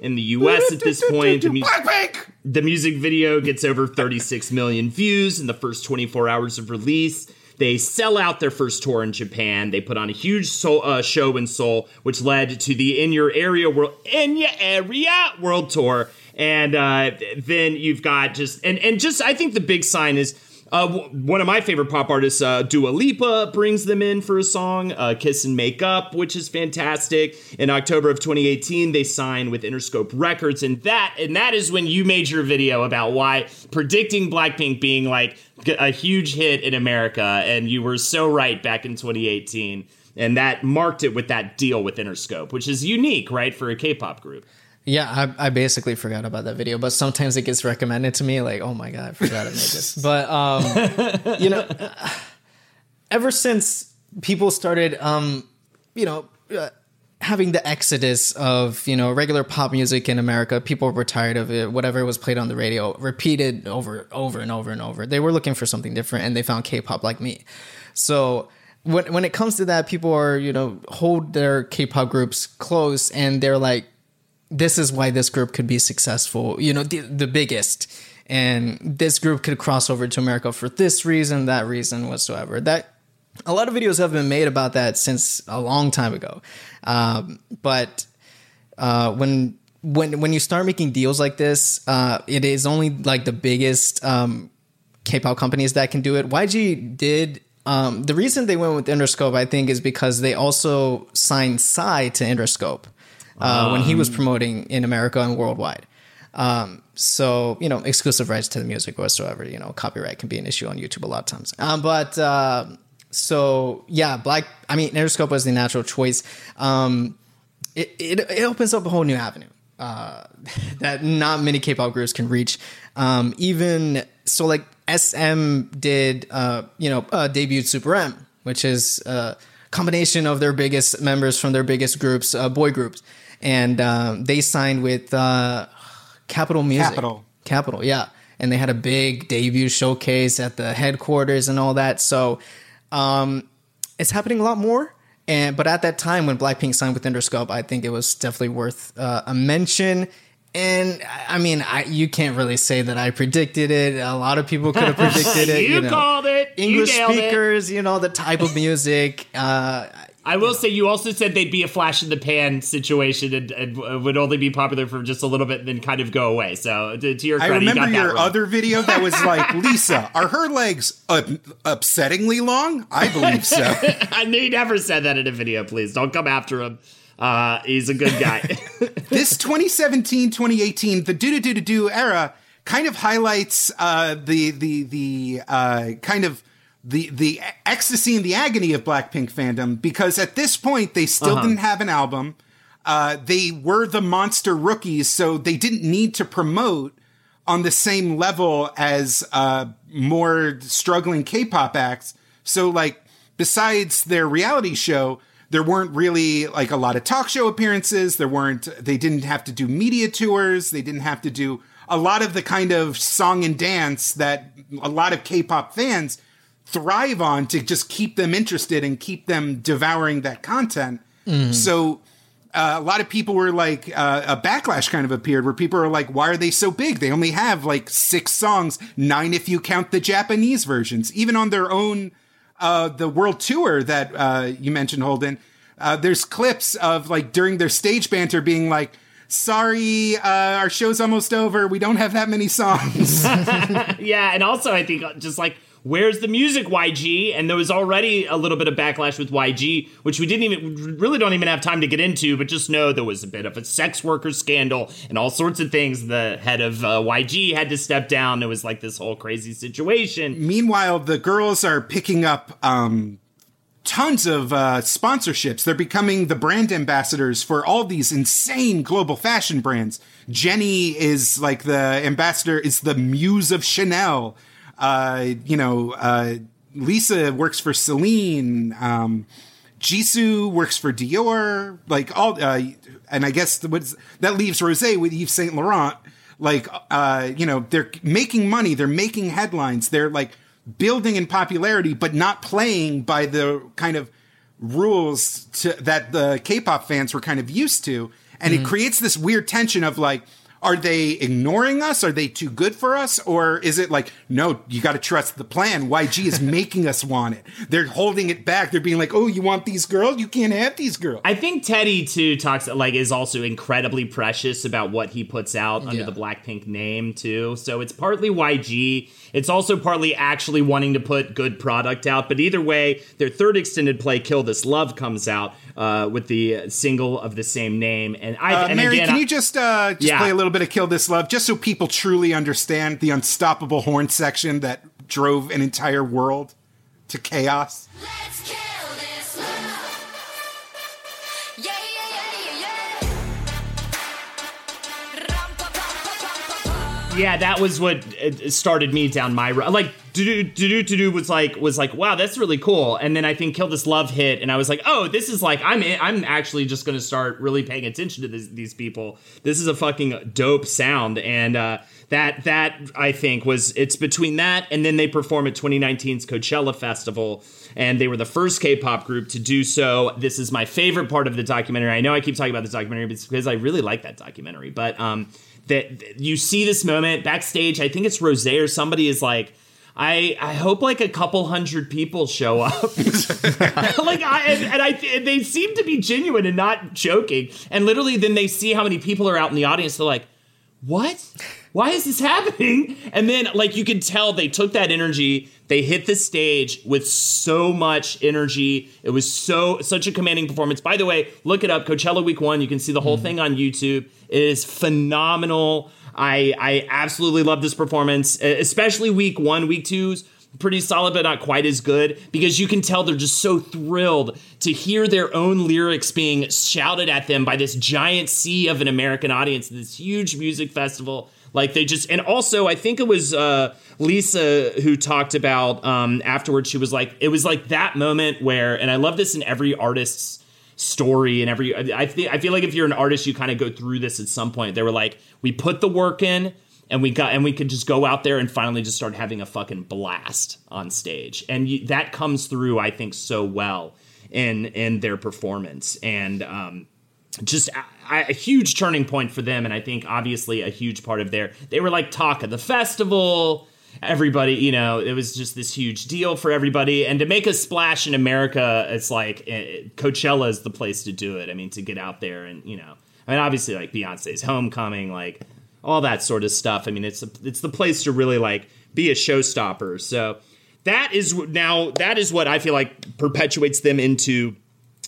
S1: in the US at this point. The, mu-
S2: Blackpink!
S1: the music video gets over 36 million views in the first 24 hours of release. They sell out their first tour in Japan. They put on a huge uh, show in Seoul, which led to the In Your Area World In Your Area World Tour. And uh, then you've got just and and just I think the big sign is uh, w- one of my favorite pop artists, uh, Dua Lipa, brings them in for a song, uh, "Kiss and Make Up," which is fantastic. In October of 2018, they signed with Interscope Records, and that and that is when you made your video about why predicting Blackpink being like a huge hit in America, and you were so right back in 2018. And that marked it with that deal with Interscope, which is unique, right, for a K-pop group.
S3: Yeah I, I basically forgot about that video but sometimes it gets recommended to me like oh my god i forgot i made this. But um *laughs* you know ever since people started um you know uh, having the exodus of you know regular pop music in america people were tired of it whatever was played on the radio repeated over over and over and over. They were looking for something different and they found k-pop like me. So when when it comes to that, people are you know hold their K-pop groups close, and they're like, this is why this group could be successful. You know, the the biggest, and this group could cross over to America for this reason, that reason, whatsoever. That a lot of videos have been made about that since a long time ago, um, but uh, when when when you start making deals like this, uh, it is only like the biggest um, K-pop companies that can do it. YG did. Um, the reason they went with Interscope, I think, is because they also signed Psy to Interscope uh, when he was promoting in America and worldwide. Um, so you know, exclusive rights to the music whatsoever. You know, copyright can be an issue on YouTube a lot of times. Um, but uh, so yeah, Black. I mean, Interscope was the natural choice. Um, it, it it opens up a whole new avenue uh, *laughs* that not many K-pop groups can reach. Um, even so, like SM did, uh, you know, uh, debuted Super M, which is a combination of their biggest members from their biggest groups, uh, boy groups, and um, they signed with uh, Capitol Music.
S2: Capitol.
S3: Capital, yeah. And they had a big debut showcase at the headquarters and all that. So um, it's happening a lot more. And but at that time when Blackpink signed with Interscope, I think it was definitely worth uh, a mention. And I mean, I, you can't really say that I predicted it. A lot of people could have *laughs* predicted it.
S1: You
S3: know.
S1: called it. You
S3: English
S1: it.
S3: speakers, you know, the type of music. Uh,
S1: I will say you also said they'd be a flash in the pan situation and, and would only be popular for just a little bit and then kind of go away. So to, to your
S2: I
S1: credit, you
S2: remember
S1: got
S2: your other video that was *laughs* like, Lisa, are her legs up- upsettingly long? I believe so. *laughs*
S1: I knew you never said that in a video. Please don't come after him. Uh, he's a good guy. *laughs*
S2: this 2017 2018 the do do do do era kind of highlights uh, the the the uh, kind of the the ecstasy and the agony of Blackpink fandom because at this point they still
S1: Uh-huh.
S2: didn't have an album. Uh, they were the monster rookies, so they didn't need to promote on the same level as uh, more struggling K-pop acts. So like besides their reality show, there weren't really like a lot of talk show appearances. There weren't they didn't have to do media tours. They didn't have to do a lot of the kind of song and dance that a lot of K-pop fans thrive on to just keep them interested and keep them devouring that content. So uh, a lot of people were like uh, a backlash kind of appeared where people are like why are they so big? They only have like six songs nine if you count the japanese versions. Even on their own uh, the world tour that uh, you mentioned holden uh, there's clips of like during their stage banter being like sorry uh, our show's almost over. We don't have that many songs. *laughs*
S1: Yeah, and also I think just like where's the music YG and there was already a little bit of backlash with YG which we didn't even really don't even have time to get into but just know there was a bit of a sex worker scandal and all sorts of things the head of uh, YG had to step down it was like this whole crazy situation
S2: Meanwhile, the girls are picking up um, tons of uh, sponsorships. They're becoming the brand ambassadors for all these insane global fashion brands. Jennie is like the ambassador, is the muse of Chanel. Uh, you know, uh, Lisa works for Celine. Um, Jisoo works for Dior. Like all, uh, and I guess the, what's, that leaves Rose with Yves Saint Laurent. Like, uh, you know, they're making money. They're making headlines. They're like building in popularity, but not playing by the kind of rules to, that the K-pop fans were kind of used to. And it creates this weird tension of like, are they ignoring us? Are they too good for us? Or is it like, no, you got to trust the plan. YG is *laughs* making us want it. They're holding it back. They're being like, oh, you want these girls? You can't have these girls.
S1: I think Teddy too talks like is also incredibly precious about what he puts out under
S3: Yeah.
S1: the Blackpink name too. So it's partly YG. It's also partly actually wanting to put good product out. But either way, their third extended play, "Kill This Love," comes out uh, with the single of the same name. And I
S2: Uh,
S1: and
S2: Mary,
S1: again,
S2: can
S1: I-
S2: you just uh, just
S1: Yeah.
S2: play a little bit of "Kill This Love" just so people truly understand the unstoppable horn section that drove an entire world to chaos?
S8: Yeah,
S1: that was what uh, started me down my road. Like, do do do do was like was like, wow, that's really cool. And then I think Kill This Love hit, and I was like, oh, this is like I'm in, I'm actually just gonna start really paying attention to this, these people. This is a fucking dope sound, and uh, that that I think was it's between that and then they perform at 2019's Coachella Festival and they were the first K-pop group to do so. This is my favorite part of the documentary. I know I keep talking about the documentary, but because I really like that documentary. But um, that you see this moment backstage. I think it's Rose or somebody is like. I, I hope like a couple hundred people show up. *laughs* like I and, and I and they seem to be genuine and not joking. And literally then they see how many people are out in the audience. They're like, "What? Why is this happening?" And then like you can tell they took that energy, they hit the stage with so much energy. It was so such a commanding performance. By the way, look it up. Coachella Week One. You can see the whole mm-hmm. thing on YouTube. It is phenomenal. I I absolutely love this performance, especially Week One. Week Two's pretty solid, but not quite as good because you can tell they're just so thrilled to hear their own lyrics being shouted at them by this giant sea of an American audience, this huge music festival. Like they just, and also I think it was uh, Lisa who talked about um, afterwards. She was like, it was like that moment where, and I love this in every artist's story and every. I think I feel like if you're an artist, you kind of go through this at some point. They were like, we put the work in. And we got, and we could just go out there and finally just start having a fucking blast on stage, and you, that comes through, I think, so well in in their performance. And um, just a, a huge turning point for them and i think obviously a huge part of their they were like talk of the festival everybody you know it was just this huge deal for everybody. And to make a splash in america it's like eh, coachella is the place to do it. I mean to get out there and you know i mean obviously like beyonce's homecoming like all that sort of stuff. I mean it's a, it's the place to really like be a showstopper. So that is now that is what i feel like perpetuates them into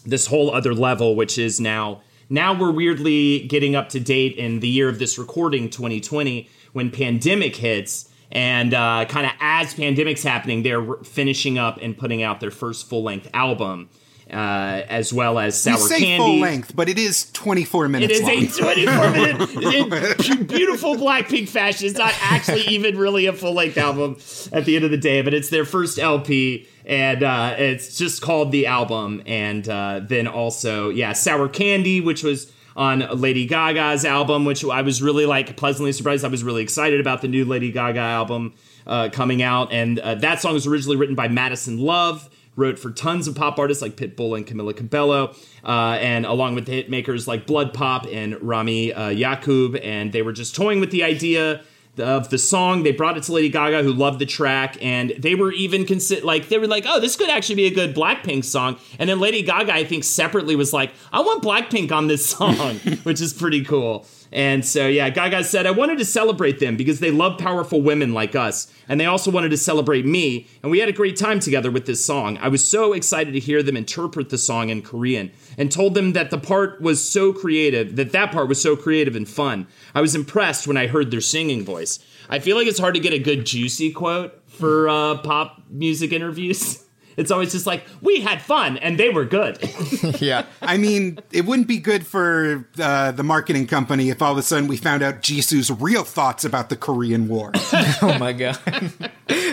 S1: this whole other level, which is now now we're weirdly getting up to date in the year of this recording, 2020, when pandemic hits. And uh, kind of as pandemic's happening, they're finishing up and putting out their first full length album, uh, as well as Sour
S2: we say
S1: Candy.
S2: full length, but it is 24 minutes It
S1: is
S2: long.
S1: a 24 minute *laughs* in beautiful Blackpink fashion. It's not actually even really a full length album at the end of the day, but it's their first LP, and uh, it's just called the album. And uh, then also, yeah, Sour Candy, which was on Lady Gaga's album, which I was really like pleasantly surprised. I was really excited about the new Lady Gaga album uh, coming out, and uh, that song was originally written by Madison Love wrote for tons of pop artists like Pitbull and Camila Cabello, uh, and along with the hit makers like BloodPop and Rami uh, Yacoub. And they were just toying with the idea of the song. They brought it to Lady Gaga, who loved the track, and they were even consider like they were like, "Oh, this could actually be a good Blackpink song." And then Lady Gaga, I think, separately was like, "I want Blackpink on this song," *laughs* which is pretty cool. And so, yeah, Gaga said, I wanted to celebrate them because they love powerful women like us. And they also wanted to celebrate me. And we had a great time together with this song. I was so excited to hear them interpret the song in Korean and told them that the part was so creative, that that part was so creative and fun. I was impressed when I heard their singing voice. I feel like it's hard to get a good juicy quote for uh, pop music interviews. *laughs* It's always just like, we had fun and they were good. *laughs*
S3: yeah.
S2: I mean, it wouldn't be good for uh, the marketing company if all of a sudden we found out Jisoo's real thoughts about the Korean War. *laughs*
S3: oh my god.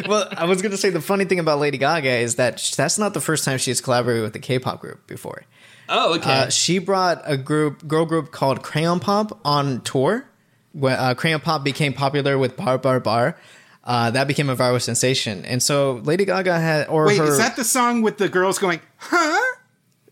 S3: well, I was gonna say the funny thing about Lady Gaga is that that's not the first time she's collaborated with a K-pop group before.
S1: Oh, okay.
S3: Uh, she brought a group, girl group called Crayon Pop on tour. When uh, Crayon Pop became popular with Bar Bar Bar, uh, that became a viral sensation. And so Lady Gaga had, or
S2: Wait,
S3: her,
S2: is that the song with the girls going, huh?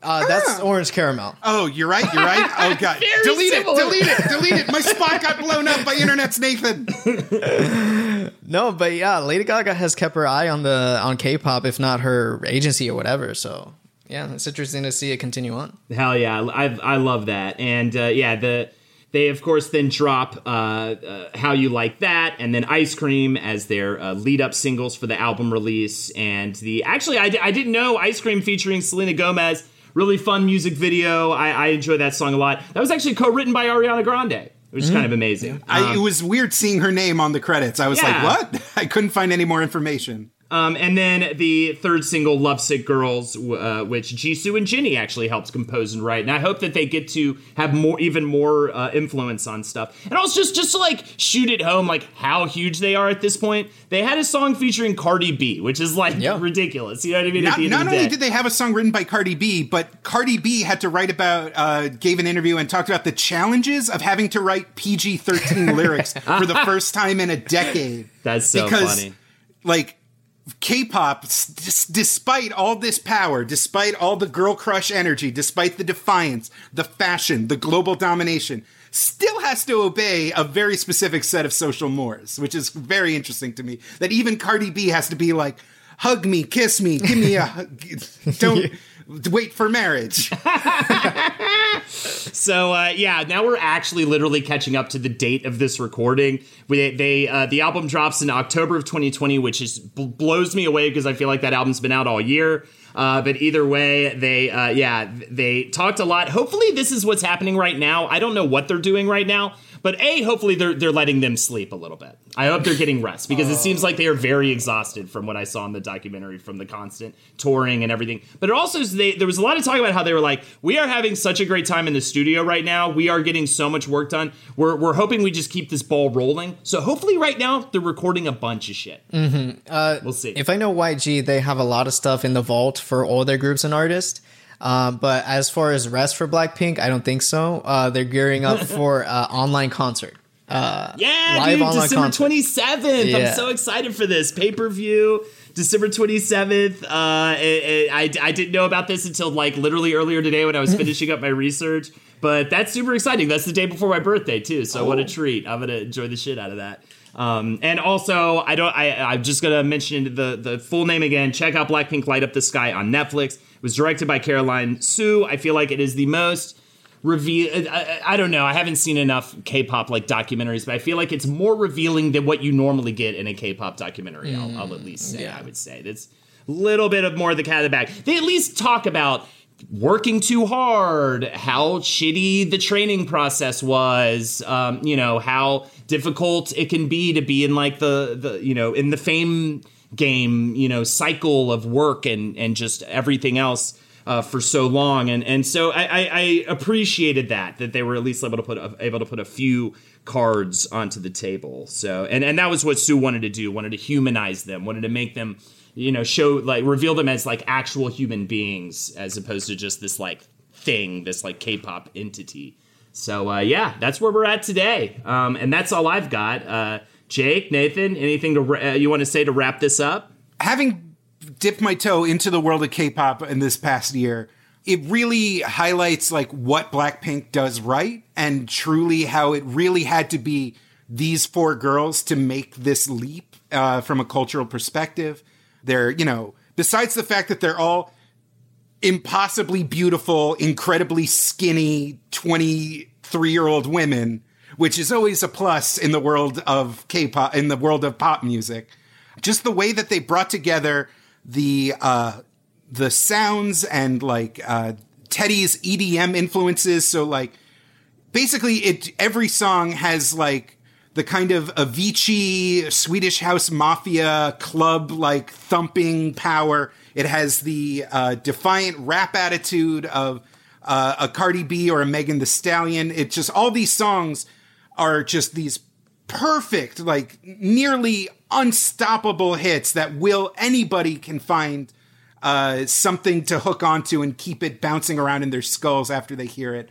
S3: uh, that's Orange Caramel.
S2: Oh, you're right, you're right. *laughs* Oh, God. Delete
S1: similar.
S2: it, delete it, delete it. My spot got blown up by Internet's Nathan. *laughs*
S3: No, but yeah, Lady Gaga has kept her eye on the on K-pop, if not her agency or whatever. So yeah, it's interesting to see it continue on.
S1: Hell yeah, I I love that, and uh, yeah, the they of course then drop uh, uh, "How You Like That" and then "Ice Cream" as their uh, lead up singles for the album release, and the actually I, I didn't know "Ice Cream" featuring Selena Gomez, really fun music video. I, I enjoy that song a lot. That was actually co-written by Ariana Grande, which is kind of amazing.
S2: I, it was weird seeing her name on the credits. I was
S1: Yeah.
S2: like, what? *laughs* I couldn't find any more information.
S1: Um, and then the third single, Lovesick Girls, uh, which Jisoo and Jennie actually helped compose and write. And I hope that they get to have more, even more uh, influence on stuff. And also just, just to like shoot it home, like how huge they are at this point. They had a song featuring Cardi B, which is like ridiculous. You know what I mean? At
S2: Not,
S1: the end
S2: not
S1: of the
S2: only
S1: day.
S2: did they have a song written by Cardi B, but Cardi B had to write about, uh, gave an interview and talked about the challenges of having to write PG 13 *laughs* lyrics for the *laughs* first time in a decade.
S1: That's so
S2: because,
S1: funny.
S2: Like, K-pop, s- despite all this power, despite all the girl crush energy, despite the defiance, the fashion, the global domination, still has to obey a very specific set of social mores, which is very interesting to me. That even Cardi B has to be like, hug me, kiss me, give me a, hug. *laughs* don't *laughs* wait for marriage. *laughs*
S1: So uh, yeah, now we're actually literally catching up to the date of this recording. They uh, the album drops in October of 2020, which is bl- blows me away because I feel like that album's been out all year. Uh, but either way, they uh, yeah they talked a lot. Hopefully, this is what's happening right now. I don't know what they're doing right now, but a hopefully they're they're letting them sleep a little bit. I hope they're getting rest because it seems like they are very exhausted from what I saw in the documentary from the constant touring and everything. But it also is they there was a lot of talk about how they were like we are having such a great time in the studio right now. We are getting so much work done. We're we're hoping we just keep this ball rolling. So hopefully right now they're recording a bunch of shit.
S3: Mm-hmm. Uh,
S1: we'll see.
S3: If I know YG, they have a lot of stuff in the vault for all their groups and artists. Um, but as far as rest for Blackpink, I don't think so. Uh, they're gearing up *laughs* for uh, online concert. Uh,
S1: Yeah,
S3: live
S1: dude,
S3: online
S1: December twenty seventh.
S3: Yeah.
S1: I'm so excited for this pay per view. December 27th. Uh, it- it- I, I didn't know about this until like literally earlier today when I was *laughs* finishing up my research. But that's super exciting. That's the day before my birthday too. So what a treat! I'm gonna enjoy the shit out of that. Um, and also, I don't. I, I'm just gonna mention the the full name again. Check out Blackpink Light Up the Sky on Netflix. It was directed by Caroline Suh. I feel like it is the most reveal. I, I- I don't know. I haven't seen enough K-pop like documentaries, but I feel like it's more revealing than what you normally get in a K-pop documentary. I'll, I'll at least say. I would say it's a little bit of more of the cat of the bag. They at least talk about working too hard, how shitty the training process was, um, you know, how difficult it can be to be in like the the you know in the fame game, you know, cycle of work and and just everything else uh, for so long, and and so I, I, I appreciated that that they were at least able to put a, able to put a few cards onto the table. So and and that was what Suh wanted to do, wanted to humanize them, wanted to make them, you know, show like reveal them as like actual human beings as opposed to just this like thing, this like K-pop entity. So uh, yeah, that's where we're at today, um, and that's all I've got. Uh, Jake, Nathan, anything to uh, you want to say to wrap this up?
S2: having dipped my toe into the world of K-pop in this past year, it really highlights like what Blackpink does right and truly how it really had to be these four girls to make this leap uh, from a cultural perspective. They're, you know, besides the fact that they're all impossibly beautiful, incredibly skinny 23 year old women, which is always a plus in the world of K-pop, in the world of pop music. Just the way that they brought together the, uh, the sounds and like, uh, Teddy's EDM influences. So like, basically it, every song has like, the kind of Avicii Swedish House Mafia club like thumping power. It has the uh, defiant rap attitude of uh, a Cardi B or a Megan the Stallion. It just all these songs are just these perfect, like nearly unstoppable hits that will anybody can find uh, something to hook onto and keep it bouncing around in their skulls after they hear it.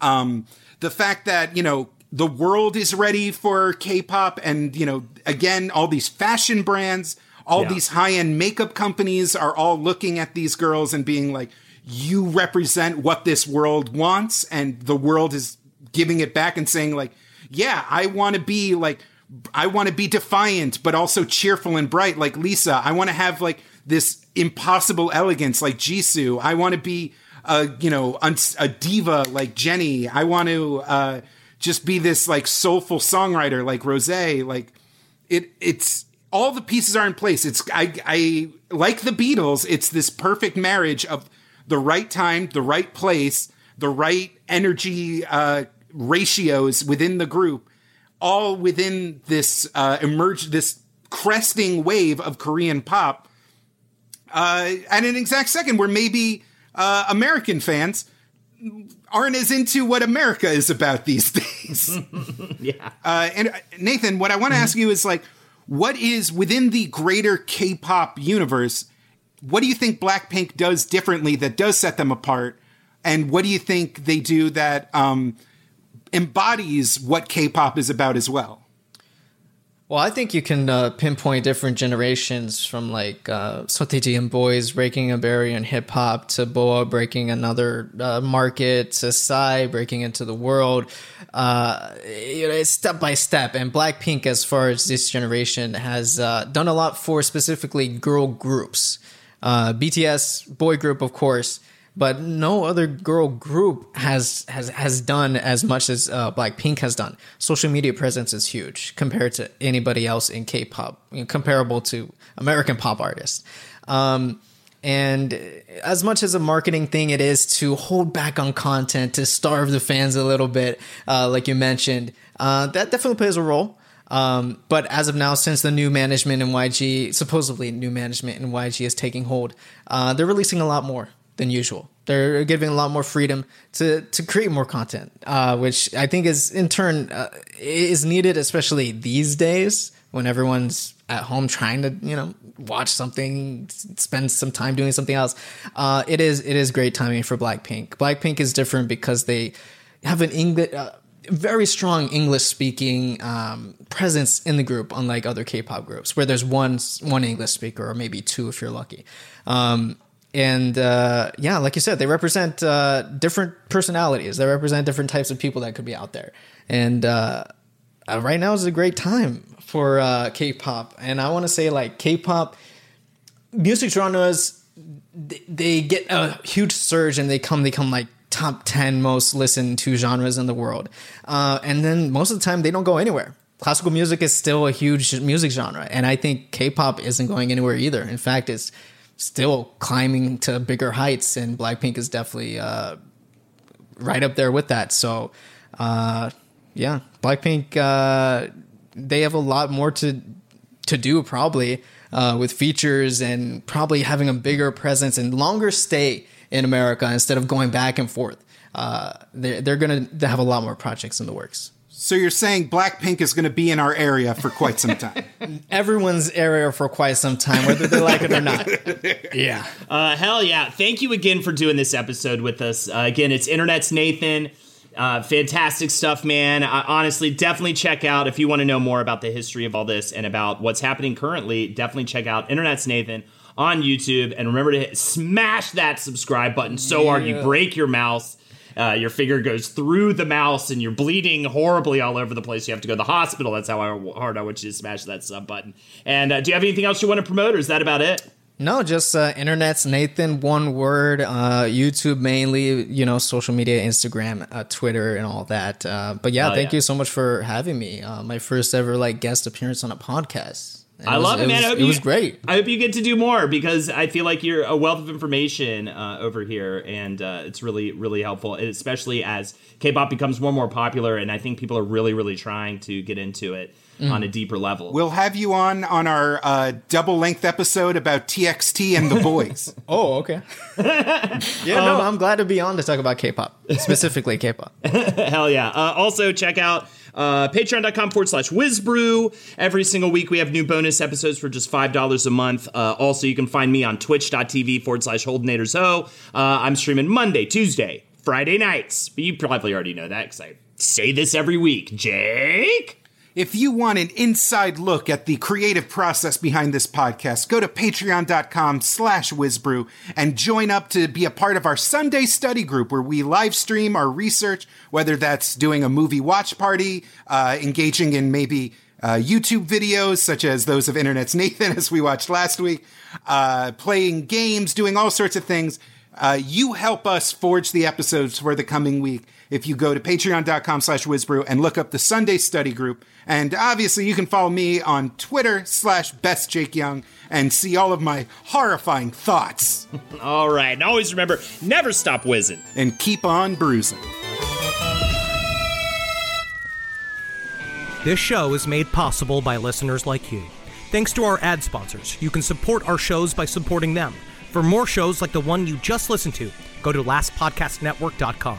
S2: Um, the fact that you know the world is ready for K-pop, and you know again all these fashion brands, all
S1: Yeah.
S2: these high-end makeup companies are all looking at these girls and being like, "You represent what this world wants," and the world is giving it back and saying like, "Yeah, I want to be like." I want to be defiant, but also cheerful and bright, like Lisa. I want to have like this impossible elegance, like Jisoo. I want to be, a you know, a diva like Jennie. I want to uh, just be this like soulful songwriter like Rose. Like it, it's all the pieces are in place. It's I, I like the Beatles. It's this perfect marriage of the right time, the right place, the right energy uh, ratios within the group all within this uh, emerge this cresting wave of Korean pop uh, at an exact second where maybe uh, American fans aren't as into what America is about these days. *laughs*
S1: yeah.
S2: Uh, and Nathan, what I want to ask you is like, what is within the greater K-pop universe? What do you think Blackpink does differently that does set them apart? And what do you think they do that um, embodies what K-pop is about as well?
S3: Well, I think you can uh, pinpoint different generations from like uh, and Boys breaking a barrier in hip hop to Boa breaking another uh, market to Psy breaking into the world. Uh, you know, it's step by step. And Blackpink, as far as this generation, has uh, done a lot for specifically girl groups. Uh, BTS, boy group, of course but no other girl group has has has done as much as uh, Blackpink has done. Social media presence is huge compared to anybody else in K-pop, you know, comparable to American pop artists. Um, and as much as a marketing thing it is to hold back on content to starve the fans a little bit, uh, like you mentioned, uh, that definitely plays a role. Um, but as of now, since the new management in YG, supposedly new management in YG is taking hold, uh, they're releasing a lot more than usual. They're giving a lot more freedom to to create more content, uh, which I think is in turn uh, is needed, especially these days when everyone's at home trying to you know watch something, spend some time doing something else. Uh, it is it is great timing for Blackpink. Blackpink is different because they have an English. Uh, very strong English speaking um, presence in the group, unlike other K-pop groups, where there's one one English speaker or maybe two if you're lucky. Um, and uh, yeah, like you said, they represent uh, different personalities. They represent different types of people that could be out there. And uh, uh right now is a great time for uh, K-pop. And I want to say, like K-pop music genres, they get a huge surge and they come, they come like top ten most listened to genres in the world. Uh, and then most of the time, they don't go anywhere classical music is still a huge music genre and i think k-pop isn't going anywhere either in fact it's still climbing to bigger heights, and Blackpink is definitely uh, right up there with that. So, uh, yeah, Blackpink uh, they have a lot more to to do probably uh, with features and probably having a bigger presence and longer stay in America instead of going back and forth. Uh, they're, they're going to have a lot more projects in the works.
S2: So you're saying Blackpink is going to be in our area for quite some time? *laughs*
S3: Everyone's area for quite some time, whether they like it or not. *laughs*
S1: Yeah. Uh, hell yeah. Thank you again for doing this episode with us. Uh, again, it's Internet's Nathan. Uh, fantastic stuff, man. I, honestly, definitely check out if you want to know more about the history of all this and about what's happening currently. Definitely check out Internet's Nathan on YouTube and remember to hit, smash that subscribe button so hard you break your mouse uh, your finger goes through the mouse and you're bleeding horribly all over the place. You have to go to the hospital. That's how hard I want you to smash that sub button. And uh, do you have anything else you want to promote, or is that about it?
S3: No, just uh, internet's Nathan, one word. Uh, YouTube mainly, you know, social media, Instagram, uh, Twitter, and all that. Uh, but yeah, oh, thank yeah. you so much for having me. Uh, my first ever like guest appearance on a podcast.
S1: I was, love it, man.
S3: Was,
S1: it
S3: you, was great.
S1: I hope you get to do more because I feel like you're a wealth of information uh, over here, and uh, it's really, really helpful, especially as K-pop becomes more and more popular, and I think people are really, really trying to get into it. Mm. On a deeper level,
S2: we'll have you on on our uh, double length episode about TXT and the boys. *laughs*
S3: oh, okay. *laughs* yeah, um, no, I'm glad to be on to talk about K-pop, specifically K-pop. *laughs*
S1: Hell yeah! Uh, also, check out uh, Patreon.com forward slash WizBru. Every single week we have new bonus episodes for just $5 a month. Uh, also, you can find me on twitch.tv forward slash HoldenatorsHo. Uh, I'm streaming Monday, Tuesday, Friday nights. But you probably already know that because I say this every week. Jake?
S2: If you want an inside look at the creative process behind this podcast, go to patreon.com slash wizbru and join up to be a part of our Sunday study group where we live stream our research, whether that's doing a movie watch party, uh, engaging in maybe uh, YouTube videos such as those of Internet's Nathan, *laughs* as we watched last week, uh, playing games, doing all sorts of things. Uh, you help us forge the episodes for the coming week if you go to patreon.com slash wizbru and look up the Sunday study group. And obviously you can follow me on Twitter slash best Jake Young and see all of my horrifying thoughts. *laughs*
S1: all right. And always remember, never stop whizzing.
S2: And keep on bruising.
S9: This show is made possible by listeners like you. Thanks to our ad sponsors, you can support our shows by supporting them. For more shows like the one you just listened to, go to lastpodcastnetwork.com.